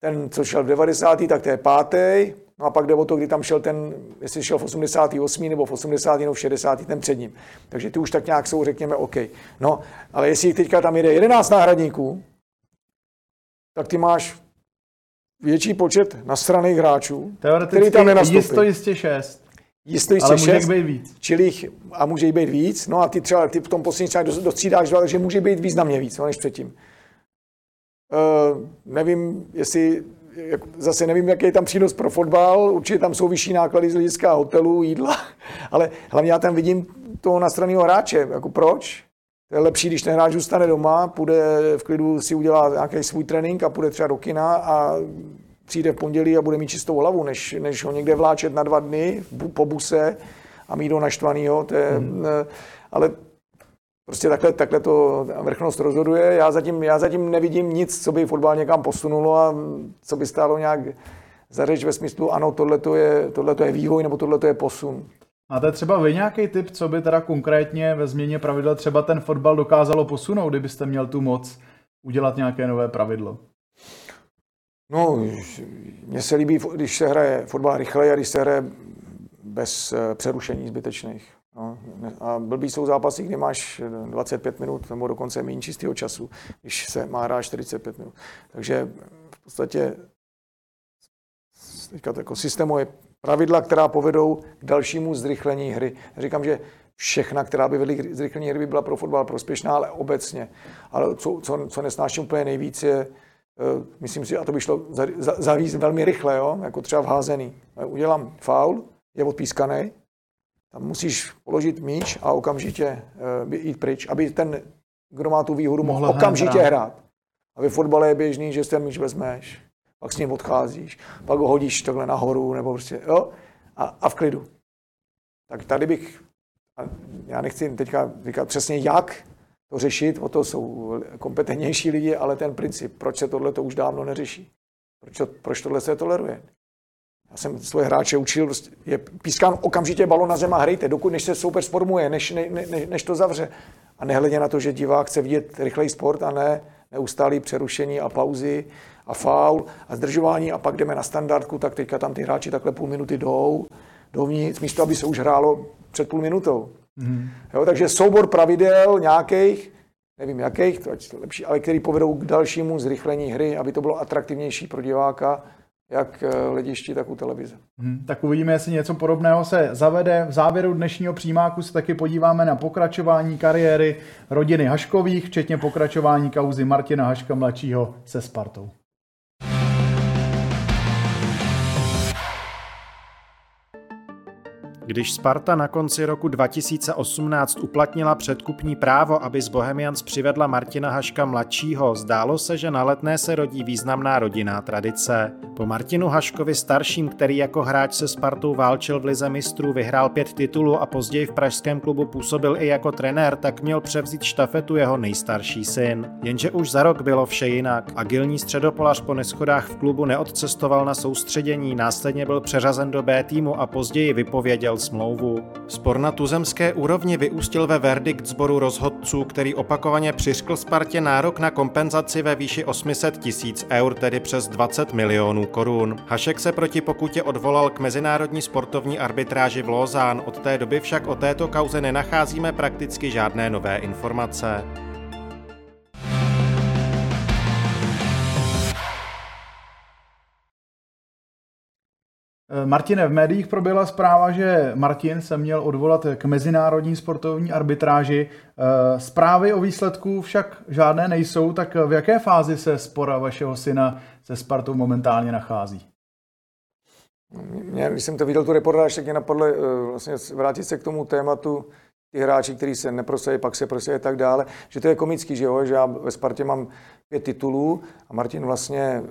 ten, co šel v 90. tak to je pátý, no a pak jde o to, kdy tam šel ten, jestli šel v 88. nebo v 80. nebo v 60. ten před ním. Takže ty už tak nějak jsou, řekněme, OK. No, ale jestli teďka tam jde 11 náhradníků, tak ty máš větší počet nasraných hráčů, který tam nenastoupí. Jisto jistě šest. Jestli Ale může být víc. Čili a může jich být víc. No a ty třeba ty v tom poslední třeba dostřídáš dva, takže může být významně víc no, než předtím. Uh, nevím, jestli jak, zase nevím, jaký je tam přínos pro fotbal, určitě tam jsou vyšší náklady z hlediska hotelu, jídla, ale hlavně já tam vidím toho nastraného hráče. Jako proč? To je lepší, když ten hráč zůstane doma, půjde v klidu si udělá nějaký svůj trénink a půjde třeba do kina a přijde v pondělí a bude mít čistou hlavu, než, než ho někde vláčet na dva dny po buse a mít ho naštvanýho. To je, hmm. Ale prostě takhle, takhle to vrchnost rozhoduje. Já zatím, já zatím nevidím nic, co by fotbal někam posunulo a co by stálo nějak za řeč ve smyslu, ano, tohle je, tohleto je vývoj nebo tohle je posun. Máte třeba vy nějaký tip, co by teda konkrétně ve změně pravidel třeba ten fotbal dokázalo posunout, kdybyste měl tu moc udělat nějaké nové pravidlo? No, mně se líbí, když se hraje fotbal rychle a když se hraje bez eh, přerušení zbytečných. No, a blbý jsou zápasy, kdy máš 25 minut nebo dokonce méně čistého času, když se má hrát 45 minut. Takže v podstatě teďka jako systémové pravidla, která povedou k dalšímu zrychlení hry. Říkám, že všechna, která by vedly k zrychlení hry, by byla pro fotbal prospěšná, ale obecně. Ale co, co, co nesnáším úplně nejvíc je, Eh, myslím si, a to by šlo zavízt velmi rychle, jo? jako třeba v házený. Eh, udělám faul, je odpískaný, tam musíš položit míč a okamžitě uh, jít pryč, aby ten, kdo má tu výhodu, mohl okamžitě hrát. hrát. A ve fotbale je běžný, že si ten míč vezmeš, pak s ním odcházíš, pak ho hodíš takhle nahoru, nebo prostě, jo, a, a v klidu. Tak tady bych, já nechci teďka říkat přesně jak, to řešit, o to jsou kompetentnější lidi, ale ten princip, proč se tohle to už dávno neřeší? Proč, to, proč tohle se toleruje? Já jsem svoje hráče učil, prostě je pískán okamžitě balon na zem a hrajte, dokud než se soupeř sformuje, než, ne, ne, než to zavře. A nehledě na to, že divák chce vidět rychlej sport a ne neustálý přerušení a pauzy a faul a zdržování a pak jdeme na standardku, tak teďka tam ty hráči takhle půl minuty jdou dovnitř, místo aby se už hrálo před půl minutou. Mm. Jo, takže soubor pravidel nějakých, nevím jakých, to je lepší, ale který povedou k dalšímu zrychlení hry, aby to bylo atraktivnější pro diváka, jak eh, ledišti, tak u televize. Hmm, tak uvidíme, jestli něco podobného se zavede. V závěru dnešního přímáku se taky podíváme na pokračování kariéry rodiny Haškových, včetně pokračování kauzy Martina Haška mladšího se Spartou. Když Sparta na konci roku 2018 uplatnila předkupní právo, aby z Bohemians přivedla Martina Haška mladšího, zdálo se, že na letné se rodí významná rodinná tradice. Po Martinu Haškovi starším, který jako hráč se Spartou válčil v Lize mistrů, vyhrál pět titulů a později v pražském klubu působil i jako trenér, tak měl převzít štafetu jeho nejstarší syn. Jenže už za rok bylo vše jinak. Agilní středopolař po neschodách v klubu neodcestoval na soustředění, následně byl přeřazen do B týmu a později vypověděl smlouvu. Spor na tuzemské úrovni vyústil ve verdikt sboru rozhodců, který opakovaně přiškl Spartě nárok na kompenzaci ve výši 800 tisíc eur, tedy přes 20 milionů korun. Hašek se proti pokutě odvolal k Mezinárodní sportovní arbitráži v Lozán. Od té doby však o této kauze nenacházíme prakticky žádné nové informace. Martine, v médiích proběhla zpráva, že Martin se měl odvolat k mezinárodní sportovní arbitráži. Eh, zprávy o výsledku však žádné nejsou, tak v jaké fázi se spora vašeho syna se Spartou momentálně nachází? Mě, když jsem to viděl, tu reportáž, tak mě napadlo eh, vlastně vrátit se k tomu tématu ty hráči, kteří se neprosají, pak se prosají a tak dále, že to je komický, že jo, že já ve Spartě mám pět titulů a Martin vlastně eh,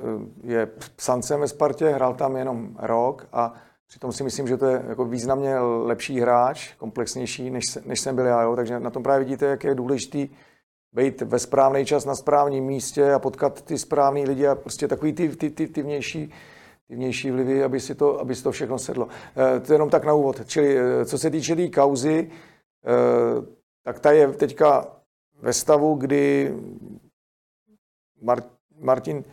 je psancem ve Spartě, hrál tam jenom rok a přitom si myslím, že to je jako významně lepší hráč, komplexnější, než, než jsem byl já, jo, takže na tom právě vidíte, jak je důležitý být ve správný čas na správném místě a potkat ty správný lidi a prostě takový ty, ty, ty, ty vnější ty vnější vlivy, aby si, to, aby si to všechno sedlo. E, to je jenom tak na úvod. Čili e, co se týče té tý kauzy, tak ta je teďka ve stavu, kdy Martin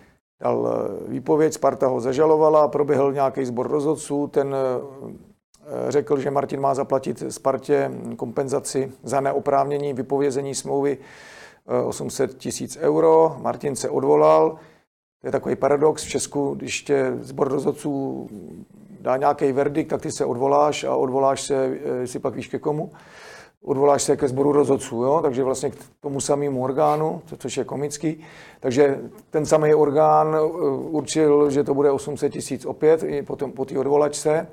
dal eh, výpověď, Sparta ho zažalovala, proběhl nějaký sbor rozhodců, ten eh, řekl, že Martin má zaplatit Spartě kompenzaci za neoprávnění vypovězení smlouvy 800 eh, tisíc euro. Martin se odvolal. To je takový paradox v Česku, když tě sbor rozhodců dá nějaký verdikt, tak ty se odvoláš a odvoláš se, si pak víš ke komu odvoláš se ke sboru rozhodců, jo? takže vlastně k tomu samému orgánu, což je komický. Takže ten samý orgán uh, určil, že to bude 800 tisíc opět i potom po té odvolačce.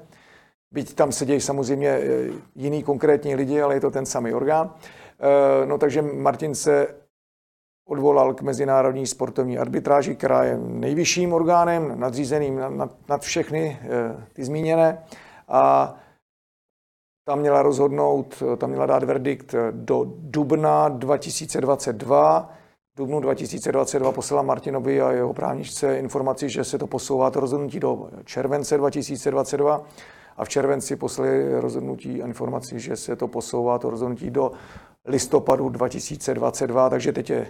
Byť tam sedějí samozřejmě eh, jiný konkrétní lidi, ale je to ten samý orgán. Eh, no takže Martin se odvolal k Mezinárodní sportovní arbitráži, která je nejvyšším orgánem, nadřízeným nad, nad všechny eh, ty zmíněné. A tam měla rozhodnout, tam měla dát verdikt do dubna 2022. V dubnu 2022 poslala Martinovi a jeho právničce informaci, že se to posouvá to rozhodnutí do července 2022 a v červenci poslali rozhodnutí a informaci, že se to posouvá to rozhodnutí do listopadu 2022, takže teď je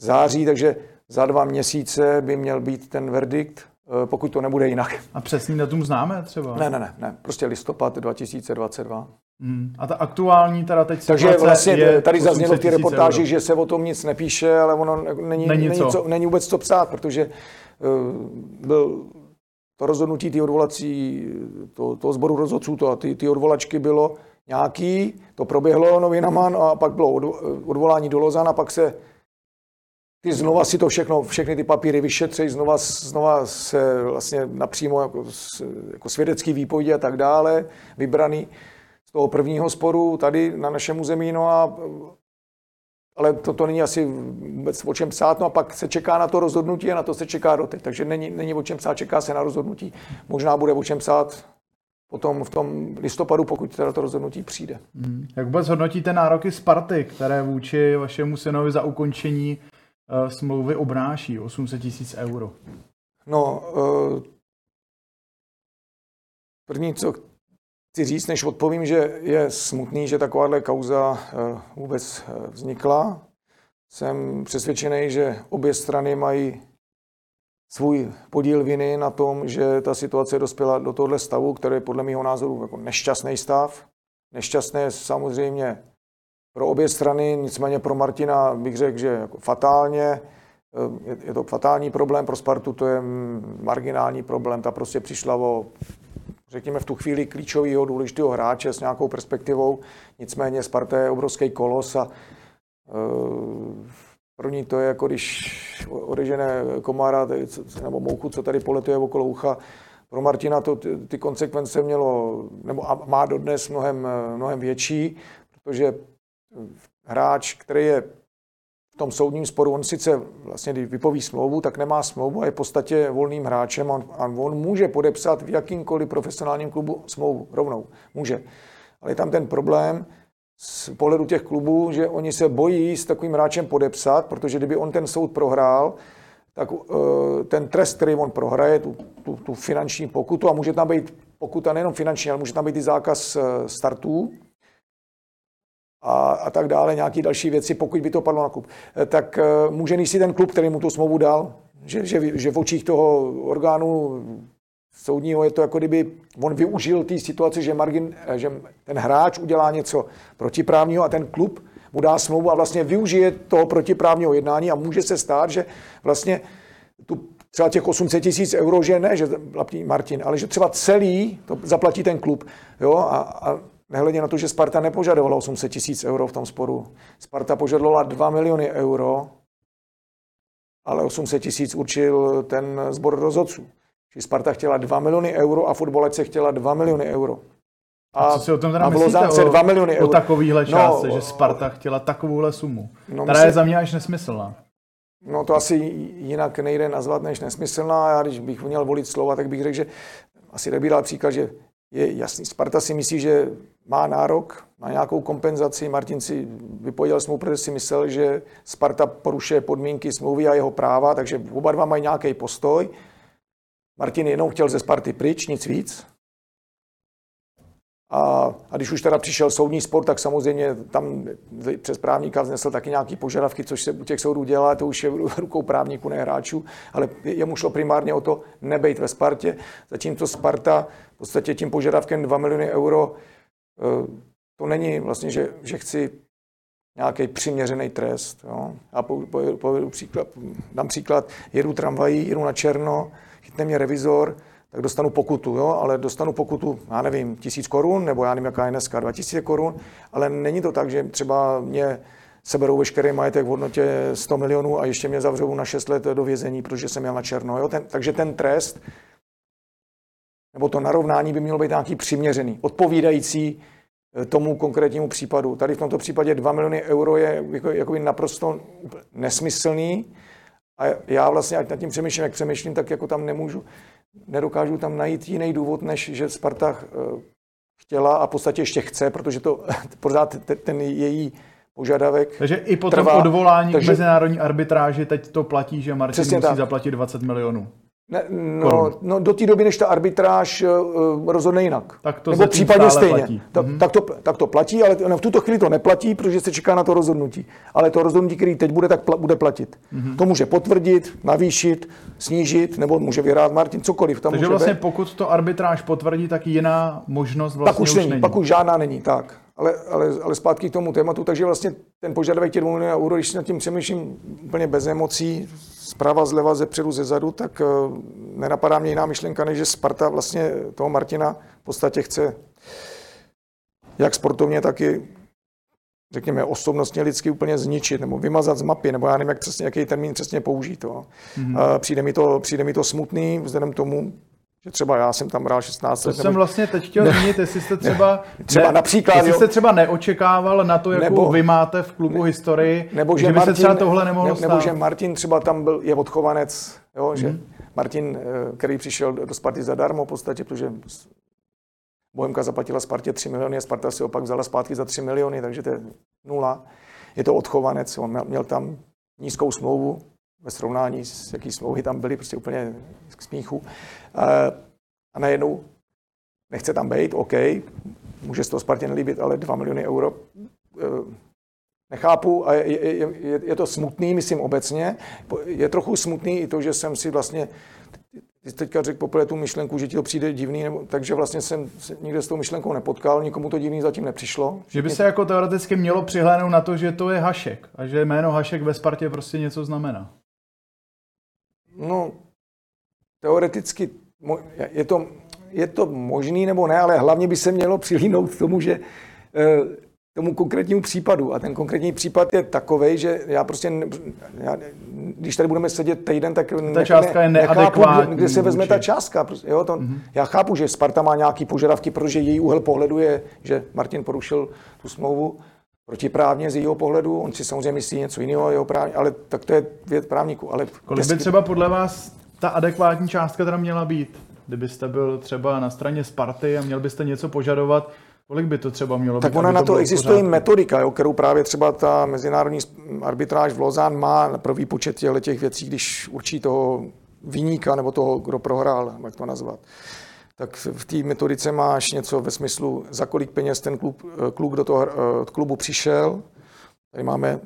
září, takže za dva měsíce by měl být ten verdikt Eh, pokud to nebude jinak. A přesný datum známe třeba? Ne, ne, ne, ne. prostě listopad 2022. Hmm. A ta aktuální teda teď Takže vlastně je tady zaznělo v té reportáži, euro. že se o tom nic nepíše, ale ono není, není, není, co. není vůbec co psát, protože uh, byl to rozhodnutí ty odvolací, to, toho sboru rozhodců, to, ty, ty odvolačky bylo nějaký, to proběhlo novinama no a pak bylo od, odvolání do Lozana, pak se ty znova si to všechno, všechny ty papíry vyšetří, znova, znova se vlastně napřímo jako, jako svědecký výpovědi a tak dále, vybraný toho prvního sporu tady na našem území, no a ale to, to není asi vůbec o čem psát, no a pak se čeká na to rozhodnutí a na to se čeká doteď. Takže není, není o čem psát, čeká se na rozhodnutí. Možná bude o čem psát potom v tom listopadu, pokud teda to rozhodnutí přijde. Hmm. Jak vůbec hodnotíte nároky Sparty, které vůči vašemu synovi za ukončení Eh, smlouvy obnáší 800 tisíc euro? No, eh, první, co chci říct, než odpovím, že je smutný, že takováhle kauza eh, vůbec vznikla. Jsem přesvědčený, že obě strany mají svůj podíl viny na tom, že ta situace dospěla do tohle stavu, který je podle mého názoru jako nešťastný stav. Nešťastné samozřejmě pro obě strany, nicméně pro Martina bych řekl, že jako fatálně, eh, je to fatální problém, pro Spartu to je marginální problém, ta prostě přišla o, řekněme, v tu chvíli klíčového, důležitého hráče s nějakou perspektivou, nicméně Sparta je obrovský kolos a uh, pro ní to je jako když odežené komára nebo mouchu, co tady poletuje okolo ucha, pro Martina to ty, ty konsekvence mělo, nebo a má dodnes mnohem, mnohem větší, protože hráč, který je v tom soudním sporu, on sice vlastně, když vypoví smlouvu, tak nemá smlouvu a je v podstatě volným hráčem a on, a on může podepsat v jakýmkoliv profesionálním klubu smlouvu rovnou. Může. Ale je tam ten problém z pohledu těch klubů, že oni se bojí s takovým hráčem podepsat, protože kdyby on ten soud prohrál, tak uh, ten trest, který on prohraje, tu, tu, tu finanční pokutu a může tam být pokuta nejenom finanční, ale může tam být i zákaz eh, startů a, a tak dále, nějaké další věci, pokud by to padlo na klub. Eh, tak může si ten klub, který mu tu smlouvu dal, že, že, že v očích toho orgánu soudního je to jako kdyby on využil té situace, že, Margin, že ten hráč udělá něco protiprávního a ten klub mu dá smlouvu a vlastně využije toho protiprávního jednání a může se stát, že vlastně tu třeba těch 800 tisíc euro, že ne, že Martin, ale že třeba celý to zaplatí ten klub. Jo? A, a nehledě na to, že Sparta nepožadovala 800 tisíc euro v tom sporu. Sparta požadovala 2 miliony euro, ale 800 tisíc určil ten sbor rozhodců. Či Sparta chtěla 2 miliony euro a fotbalece chtěla 2 miliony euro. A, a co si o tom teda myslíte? O, 2 miliony euro. O takovýhle částce, no, že Sparta chtěla takovouhle sumu. No, která myslím, je za mě až nesmyslná. No to asi jinak nejde nazvat než nesmyslná. Já když bych měl volit slova, tak bych řekl, že asi dal příklad, že je jasný. Sparta si myslí, že má nárok na nějakou kompenzaci. Martin si vypověděl smlouvu, protože si myslel, že Sparta porušuje podmínky smlouvy a jeho práva, takže oba dva mají nějaký postoj. Martin jenom chtěl ze Sparty pryč, nic víc. A, a když už teda přišel soudní spor, tak samozřejmě tam přes právníka vznesl taky nějaké požadavky, což se u těch soudů dělá, to už je rukou právníků, ne hráčů, ale jemu šlo primárně o to nebejt ve Spartě, zatímco Sparta podstatě tím požadavkem 2 miliony euro, eh, to není vlastně, že, že chci nějaký přiměřený trest. Jo. A povedu, povedu příklad, dám příklad, jedu tramvají, jedu na černo, chytne mě revizor, tak dostanu pokutu, jo? ale dostanu pokutu, já nevím, tisíc korun, nebo já nevím, jaká je dneska, 2000 korun, ale není to tak, že třeba mě seberou veškerý majetek v hodnotě 100 milionů a ještě mě zavřou na 6 let do vězení, protože jsem měl na černo. Jo? Ten, takže ten trest nebo to narovnání by mělo být nějaký přiměřený, odpovídající eh, tomu konkrétnímu případu. Tady v tomto případě 2 miliony euro je jako, jako naprosto nesmyslný a já vlastně, ať nad tím přemýšlím, jak přemýšlím, tak jako tam nemůžu nedokážu tam najít jiný důvod, než že Sparta eh, chtěla a v podstatě ještě chce, protože to pořád ten její požadavek Takže i po tom odvolání takže, k mezinárodní arbitráži teď to platí, že Martin musí tak. zaplatit 20 milionů. Ne, no, no, do té doby, než ta arbitráž uh, rozhodne jinak. Tak to Nebo případně stejně. Platí. Ta, mm-hmm. tak, to, tak to platí, ale v tuto chvíli to neplatí, protože se čeká na to rozhodnutí. Ale to rozhodnutí, který teď bude, tak pl- bude platit. Mm-hmm. To může potvrdit, navýšit, snížit, nebo může vyhrát Martin, cokoliv. Tam Takže může vlastně být. pokud to arbitráž potvrdí, tak jiná možnost vlastně pak už, už není. není. Pak už žádná není, tak. Ale, ale, ale zpátky k tomu tématu, takže vlastně ten požadavek těch 2 milionů euro, když si nad tím přemýšlím úplně bez emocí, zprava, zleva, ze předu, ze zadu, tak eh, nenapadá mě jiná myšlenka, než že Sparta vlastně toho Martina v podstatě chce jak sportovně, tak i řekněme, osobnostně lidsky úplně zničit nebo vymazat z mapy, nebo já nevím, jak přesně, jaký termín přesně použít. To. Mm-hmm. Přijde, mi to, přijde mi to smutný, vzhledem tomu, že třeba já jsem tam hrál 16 let. To nebo... jsem vlastně teď chtěl zmínit, jestli jste třeba, ne, třeba ne, například, jestli jste třeba neočekával na to, jakou nebo, vy máte v klubu ne, historii, nebo že, že by Martin, se třeba tohle nemohlo ne, stát. Nebo že Martin třeba tam byl, je odchovanec, jo, hmm. že mhm. Martin, eh, který přišel do Sparty zadarmo v podstatě, protože Bohemka zaplatila Spartě 3 miliony a Sparta si opak vzala zpátky za 3 miliony, takže to je nula. Je to odchovanec, on měl, měl tam nízkou smlouvu, ve srovnání s jaký smlouvy tam byly, prostě úplně k smíchu. A najednou nechce tam být, OK, může se to Spartě nelíbit, ale 2 miliony euro eh, nechápu a je, je, je, je to smutný, myslím obecně. Je trochu smutný i to, že jsem si vlastně ty jsi teďka řekl poprvé tu myšlenku, že ti to přijde divný, nebo, takže vlastně jsem se nikde s tou myšlenkou nepotkal, nikomu to divný zatím nepřišlo. Že by se jako teoreticky mělo přihlédnout na to, že to je Hašek a že jméno Hašek ve Spartě prostě něco znamená. No, teoreticky je to, je to možný nebo ne, ale hlavně by se mělo přilínout k tomu, že eh, tomu konkrétnímu případu. A ten konkrétní případ je takový, že já prostě, já, když tady budeme sedět týden, tak ta částka je neadekvátní. kde se vezme ta částka. Prostě, jo, to, mm-hmm. Já chápu, že Sparta má nějaký požadavky, protože její úhel pohledu je, že Martin porušil tu smlouvu protiprávně z jejího pohledu. On si samozřejmě myslí něco jiného, jeho právě, ale tak to je věc právníků. Ale Kolik by třeba podle vás ta adekvátní částka teda měla být? Kdybyste byl třeba na straně Sparty a měl byste něco požadovat, Kolik by to třeba mělo tak být? Tak ona na to, to existuje pořádku? metodika, jo, kterou právě třeba ta mezinárodní arbitráž v Lozán má pro výpočet těch věcí, když určí toho výníka nebo toho, kdo prohrál, jak to nazvat. tak v té metodice máš něco ve smyslu, za kolik peněz ten klub, kluk do toho klubu přišel. Tady máme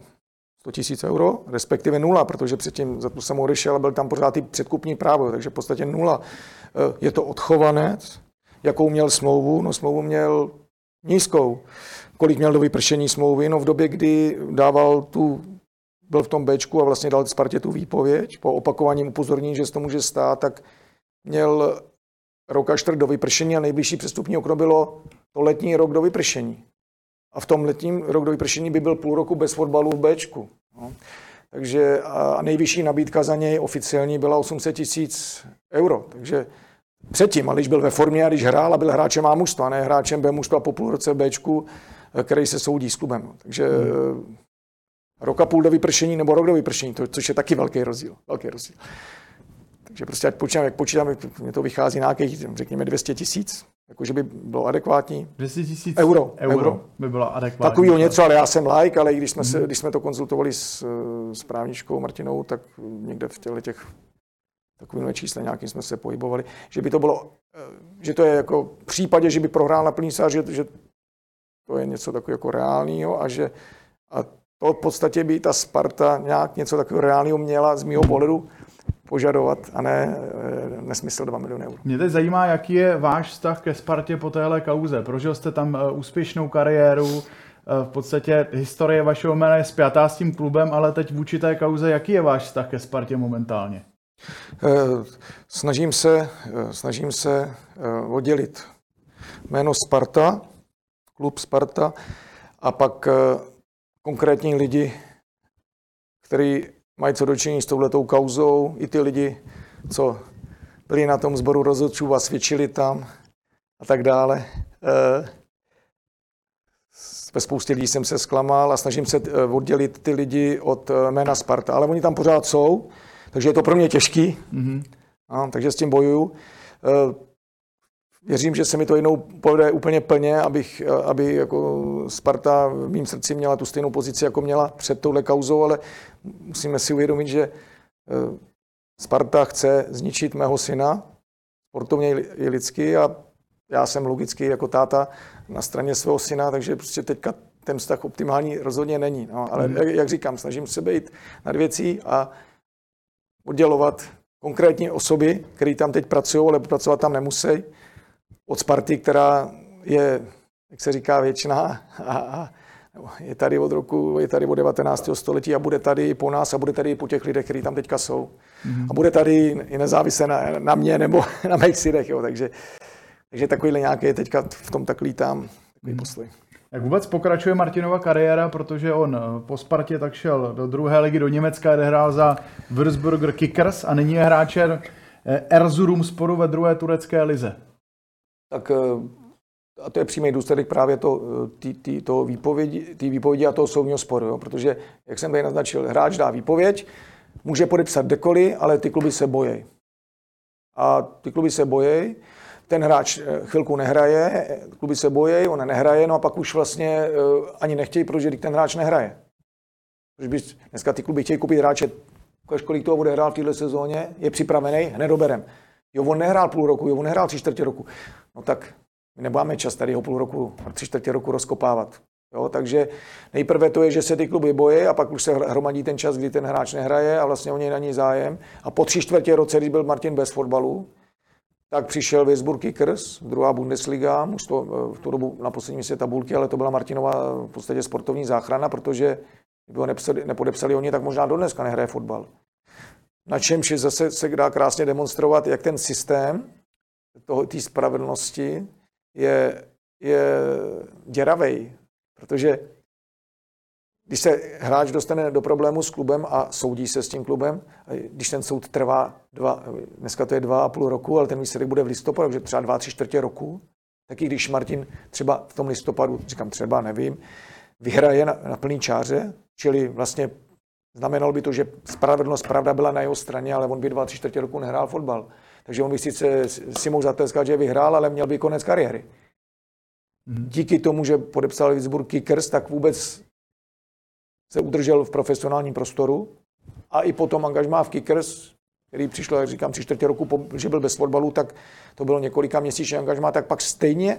100 tisíc euro, respektive nula, protože předtím za to jsem odešel a byl tam pořád i předkupní právo, takže v podstatě nula. Je to odchovanec, jakou měl smlouvu? No smlouvu měl nízkou. Kolik měl do vypršení smlouvy? No v době, kdy dával tu, byl v tom Bčku a vlastně dal Spartě tu výpověď, po opakovaním upozornění, že se to může stát, tak měl rok a čtvrt do vypršení a nejbližší přestupní okno bylo to letní rok do vypršení. A v tom letním rok do vypršení by byl půl roku bez fotbalu v Bčku. No. Takže a nejvyšší nabídka za něj oficiální byla 800 tisíc euro. Takže předtím, ale když byl ve formě a když hrál a byl hráčem A mužstva, ne hráčem B mužstva po půl roce Bčku, který se soudí s klubem. Takže hmm. rok a půl do vypršení nebo rok do vypršení, to, což je taky velký rozdíl. Velký rozdíl. Takže prostě ať počítám, jak počítám, mě to vychází nějakých, řekněme, 200 tisíc, jakože by bylo adekvátní. 200 tisíc euro, euro, euro by bylo adekvátní. Takovýho něco, ale já jsem like, ale když jsme, se, hmm. když jsme to konzultovali s, s právničkou Martinou, tak někde v těchto těch takovým čísle nějakým jsme se pohybovali, že by to bylo, eh, že to je jako v případě, že by prohrál na plný sář, že, že to je něco takového jako reálného a že a to v podstatě by ta Sparta nějak něco takového reálného měla z mého pohledu požadovat a ne eh, nesmysl 2 miliony eur. Mě teď zajímá, jaký je váš vztah ke Spartě po téhle kauze. Prožil jste tam eh, úspěšnou kariéru, v podstatě historie vašeho jména je spjatá s tím klubem, ale teď vůči té kauze, jaký je váš vztah ke Spartě momentálně? Eh, snažím se, eh, snažím se eh, oddělit jméno Sparta, klub Sparta, a pak konkrétní lidi, kteří mají co dočinit s touhletou kauzou, i ty lidi, co byli na tom sboru rozhodčů a svědčili tam a tak dále. Ve spoustě lidí jsem se zklamal a snažím se oddělit ty lidi od jména Sparta, ale oni tam pořád jsou takže je to pro mě těžký, mm-hmm. a, takže s tím bojuju. Věřím, že se mi to jednou povede úplně plně, abych, aby jako Sparta v mým srdci měla tu stejnou pozici, jako měla před touhle kauzou, ale musíme si uvědomit, že e, Sparta chce zničit mého syna, sportovně i lidsky a já jsem logicky jako táta na straně svého syna, takže prostě teďka ten vztah optimální rozhodně není. No, ale mm. jak, jak říkám, snažím se být nad věcí a oddělovat konkrétní osoby, které tam teď pracují, ale pracovat tam nemusí, od Sparty, která je, jak se říká, věčná a, a je tady od roku, je tady od 19. století a bude tady po nás a bude tady i po těch lidech, kteří tam teďka jsou. Mm-hmm. A bude tady i nezávisle na, na mě nebo na mých synech. Jo. Takže, takže takovýhle nějaký teďka v tom tak lítám, takový mm-hmm. postoj. Jak vůbec pokračuje Martinova kariéra, protože on eh, po Spartě tak šel do druhé ligy do Německa, kde hrál za Würzburger Kickers a nyní je hráčem eh, Erzurum sporu ve druhé turecké lize. Tak eh, a to je přímý důsledek právě to, tý, tý, to výpovědi, tý výpovědi a toho soudního sporu, jo? protože, jak jsem tady naznačil, hráč dá výpověď, může podepsat dekoli, ale ty kluby se bojí. A ty kluby se bojí, ten hráč eh, chvilku nehraje, kluby se bojí, on nehraje, no a pak už vlastně eh, ani nechtějí, protože ten hráč nehraje. Protože bys, dneska ty kluby chtějí koupit hráče, kolik toho bude hrát v této sezóně, je připravený, hned doberem. Jo, on nehrál půl roku, jo, on nehrál tři čtvrtě roku. No tak my nemáme čas tady ho půl roku, tři čtvrtě roku rozkopávat. Jo, takže nejprve to je, že se ty kluby bojí a pak už se hromadí ten čas, kdy ten hráč nehraje a vlastně o něj není zájem. A po tři čtvrtě roce, když byl Martin bez fotbalu, tak přišel Würzburg Kickers, druhá Bundesliga, už to eh, v tu dobu na poslední místě tabulky, ale to byla Martinova eh, v podstatě sportovní záchrana, protože kdyby ho nepodepsali, nepodepsali oni, tak možná do dneska nehraje fotbal. Na čemž zase se dá krásně demonstrovat, jak ten systém té spravedlnosti je, je děravej, protože když se hráč dostane do problému s klubem a soudí se s tím klubem, když ten soud trvá dva, dneska to je dva a půl roku, ale ten výsledek bude v listopadu, takže třeba dva, tři čtvrtě roku, taky když Martin třeba v tom listopadu, říkám třeba, nevím, vyhraje na, na plný čáře, čili vlastně znamenalo by to, že spravedlnost pravda byla na jeho straně, ale on by dva, tři čtvrtě roku nehrál fotbal. Takže on by sice si mohl zateskat, že vyhrál, ale měl by konec kariéry. Mhm. Díky tomu, že podepsal Würzburg Kickers, tak vůbec se udržel v profesionálním prostoru a i potom angažmá v Kickers který přišlo, jak říkám, tři čtvrtě roku, že byl bez fotbalu, tak to bylo několika měsíčních angažmá, tak pak stejně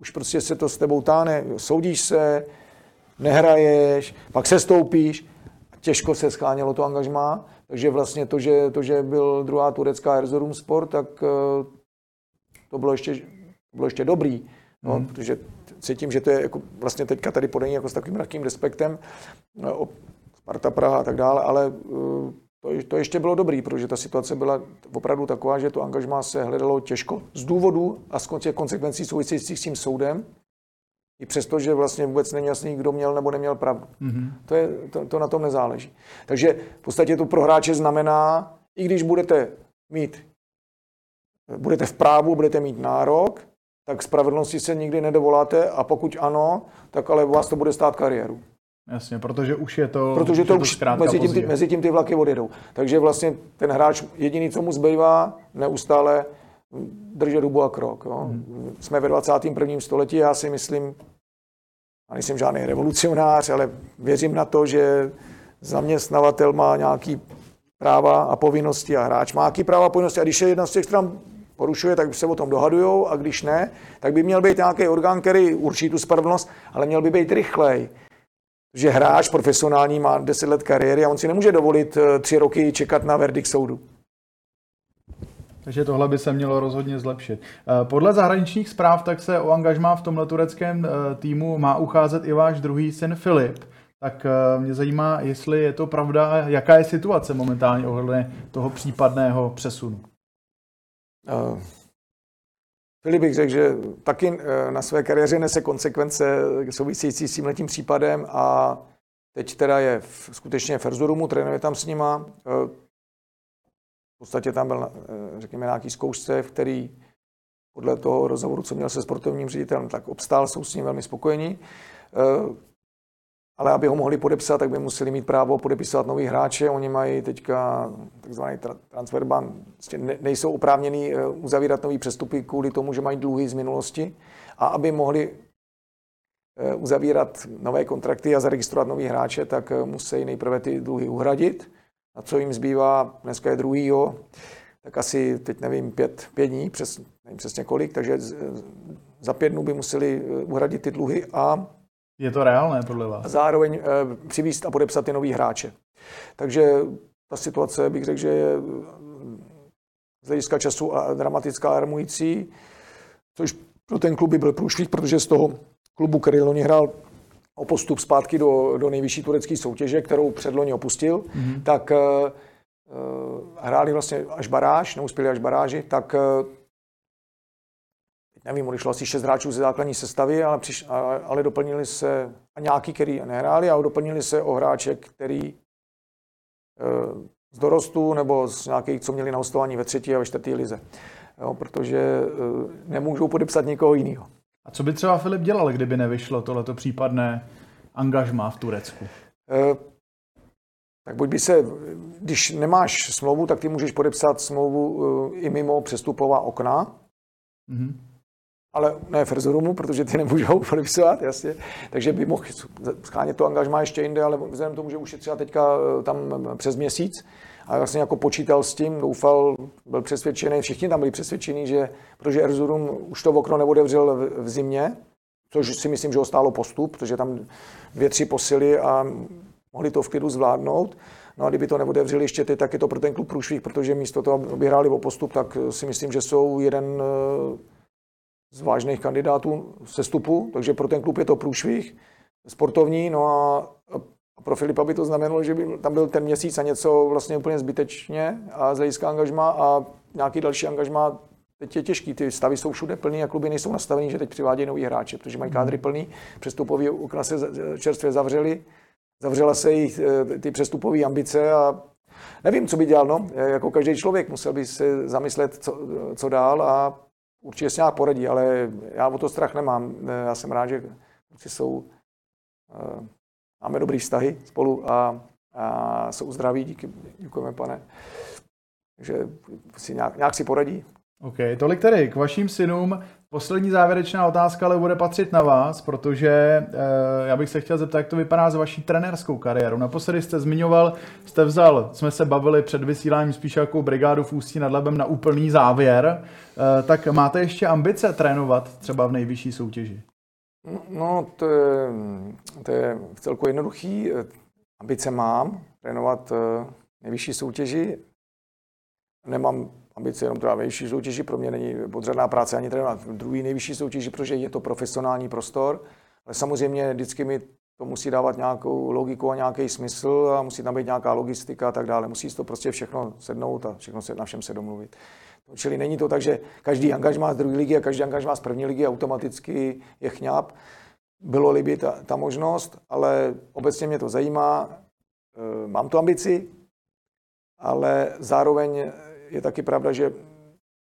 už prostě se to s tebou táhne, soudíš se, nehraješ, pak se stoupíš, těžko se schánělo to angažmá, takže vlastně to, že, to, že byl druhá turecká Erzurum Sport, tak eh, to bylo ještě, bylo ještě dobrý, no, hmm. protože cítím, že to je jako vlastně teďka tady podení jako s takovým lehkým respektem, no, Sparta Praha a tak dále, ale eh, to, to ještě bylo dobrý, protože ta situace byla opravdu taková, že to angažmá se hledalo těžko z důvodu a z konsekvencí souvisejících s tím soudem, i přesto, že vlastně vůbec není jasný, kdo měl nebo neměl pravdu. Mm-hmm. To, je, to, to na tom nezáleží. Takže v podstatě to pro hráče znamená, i když budete mít, budete v právu, budete mít nárok, tak spravedlnosti se nikdy nedovoláte a pokud ano, tak ale vás to bude stát kariéru. Jasně, protože už je to Protože to, to už mezi tím, ty, mezi tím ty vlaky odjedou. Takže vlastně ten hráč jediný, co mu zbývá, neustále držet hubu a krok. Jo. Hmm. Jsme ve 21. století, já si myslím, a nejsem žádný revolucionář, ale věřím na to, že zaměstnavatel má nějaký práva a povinnosti a hráč má nějaký práva a povinnosti. A když je jedna z těch stran porušuje, tak se o tom dohadují a když ne, tak by měl být nějaký orgán, který určí tu spravedlnost, ale měl by být rychlej. Že hráč profesionální má 10 let kariéry a on si nemůže dovolit eh, tři roky čekat na verdikt soudu. Takže tohle by se mělo rozhodně zlepšit. Eh, podle zahraničních zpráv tak se o angažmá v tomhle tureckém eh, týmu má ucházet i váš druhý syn Filip. Tak mě zajímá, jestli je to pravda jaká je situace momentálně ohledně toho případného přesunu. Uh, Filip bych řekl, že taky na své kariéře nese konsekvence související s tímhletím případem a teď teda je v, skutečně v Erzurumu, trénuje tam s nima. V podstatě tam byl, řekněme, nějaký zkoušce, v který podle toho rozhovoru, co měl se sportovním ředitelem, tak obstál, jsou s ním velmi spokojení ale aby ho mohli podepsat, tak by museli mít právo podepisovat nový hráče. Oni mají teďka takzvaný transfer ban, prostě nejsou oprávněni eh, uzavírat nový přestupy kvůli tomu, že mají dluhy z minulosti. A aby mohli eh, uzavírat nové kontrakty a zaregistrovat nový hráče, tak eh, musí nejprve ty dluhy uhradit. A co jim zbývá, dneska je druhýho, tak asi, teď nevím, pět, pět dní, přes, nevím přesně kolik, takže za pět dnů by museli uhradit ty dluhy a je to reálné podle vás? A zároveň e, přivízt a podepsat ty nový hráče. Takže ta situace, bych řekl, že je eh, z hlediska času a dramatická a armující, což pro ten klub by byl průšvih, protože z toho klubu, který loni hrál o postup zpátky do, do nejvyšší turecké soutěže, kterou předloni opustil, mm-hmm. tak e, hráli vlastně až baráž, neuspěli až baráži, tak nevím, odešlo asi šest hráčů ze základní sestavy, ale, přiš, ale doplnili se a nějaký, který nehráli, a doplnili se o hráče, který e, z dorostu nebo z nějakých, co měli na hostování ve třetí a ve čtvrtý lize. Jo, protože e, nemůžou podepsat někoho jiného. A co by třeba Filip dělal, kdyby nevyšlo tohleto případné angažmá v Turecku? E, tak buď by se, když nemáš smlouvu, tak ty můžeš podepsat smlouvu e, i mimo přestupová okna. Mm-hmm ale ne v Erzurumu, protože ty nemůžou podepisovat, jasně. Takže by mohl schánět to angažmá ještě jinde, ale vzhledem tomu, že už je třeba teďka eh, tam eh, přes měsíc, a vlastně jako počítal s tím, doufal, byl přesvědčený, všichni tam byli přesvědčení, že protože Erzurum už to okno neodevřel v, v zimě, což si myslím, že ho stálo postup, protože tam dvě, tři posily a mohli to v klidu zvládnout. No a kdyby to neodevřeli ještě ty, tak je to pro ten klub průšvih, protože místo toho, aby hráli o postup, tak si myslím, že jsou jeden eh, z vážných kandidátů sestupu, takže pro ten klub je to průšvih sportovní, no a pro Filipa by to znamenalo, že by tam byl ten měsíc a něco vlastně úplně zbytečně a z hlediska angažma a nějaký další angažma Teď je těžký, ty stavy jsou všude plný a kluby nejsou nastavení, že teď přivádějí nový hráče, protože mají kádry plný, přestupové okna se čerstvě zavřely, zavřela se jich eh, ty přestupové ambice a nevím, co by dělal, no, jako každý člověk musel by se zamyslet, co, co dál a určitě se nějak poradí, ale já o to strach nemám. Já jsem rád, že kluci jsou, eh, máme dobrý vztahy spolu a, a jsou zdraví, díky, děkujeme pane. Takže si nějak, nějak si poradí. OK, tolik tedy k vašim synům. Poslední závěrečná otázka ale bude patřit na vás, protože e, já bych se chtěl zeptat, jak to vypadá s vaší trenérskou kariérou. Naposledy jste zmiňoval, jste vzal, jsme se bavili před vysíláním spíš jako brigádu v Ústí nad Labem na úplný závěr, e, tak máte ještě ambice trénovat třeba v nejvyšší soutěži? No, to je, to je v celku jednoduchý. Ambice mám trénovat nejvyšší soutěži. Nemám ambice jenom teda nejvyšší soutěži, pro mě není podřadná práce ani trénovat druhý nejvyšší soutěži, protože je to profesionální prostor, ale samozřejmě vždycky mi to musí dávat nějakou logiku a nějaký smysl a musí tam být nějaká logistika a tak dále. Musí to prostě všechno sednout a všechno se na všem se domluvit. Čili není to tak, že každý angažmá z druhé ligy a každý angažmá z první ligy automaticky je chňap. Bylo-li by ta, ta možnost, ale obecně mě to zajímá. E, mám tu ambici, ale zároveň je taky pravda, že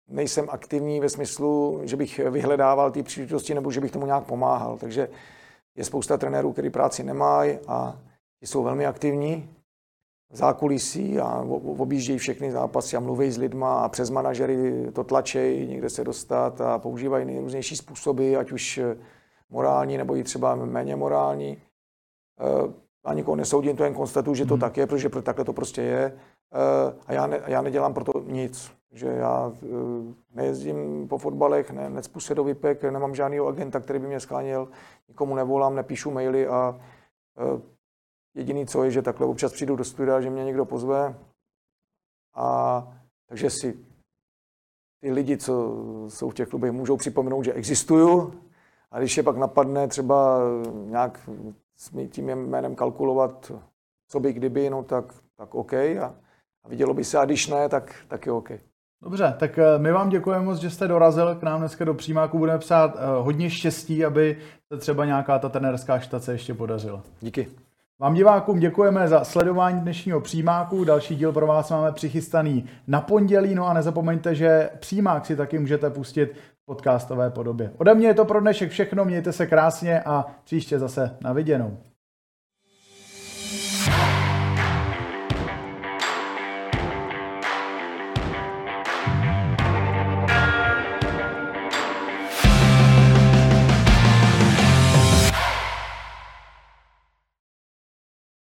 nejsem aktivní ve smyslu, že bych vyhledával ty příležitosti nebo že bych tomu nějak pomáhal. Takže je spousta trenérů, kteří práci nemají a jsou velmi aktivní zákulisí a objíždějí všechny zápasy a mluví s lidma a přes manažery to tlačejí někde se dostat a používají nejrůznější způsoby, ať už morální nebo i třeba méně morální. Eh, a nikoho nesoudím, to jen konstatuju, že to hmm. tak je, protože takhle to prostě je. Eh, a já, ne, já nedělám proto nic. Že já eh, nejezdím po fotbalech, ne, necpu se do vypek, nemám žádného agenta, který by mě scháněl, nikomu nevolám, nepíšu maily a eh, jediný co je, že takhle občas přijdu do studia, že mě někdo pozve a takže si ty lidi, co jsou v těch klubech, můžou připomenout, že existuju a když je pak napadne třeba nějak s tím jménem kalkulovat, co by kdyby, no tak, tak OK. A, a vidělo by se, a když ne, tak, tak je OK. Dobře, tak eh, my vám děkujeme moc, že jste dorazil k nám dneska do přímáku. Budeme psát eh, hodně štěstí, aby se třeba nějaká ta trenérská štace ještě podařila. Díky. Vám divákům děkujeme za sledování dnešního přímáku. Další díl pro vás máme přichystaný na pondělí. No a nezapomeňte, že přímák si taky můžete pustit v podcastové podobě. Ode mě je to pro dnešek všechno. Mějte se krásně a příště zase na viděnou.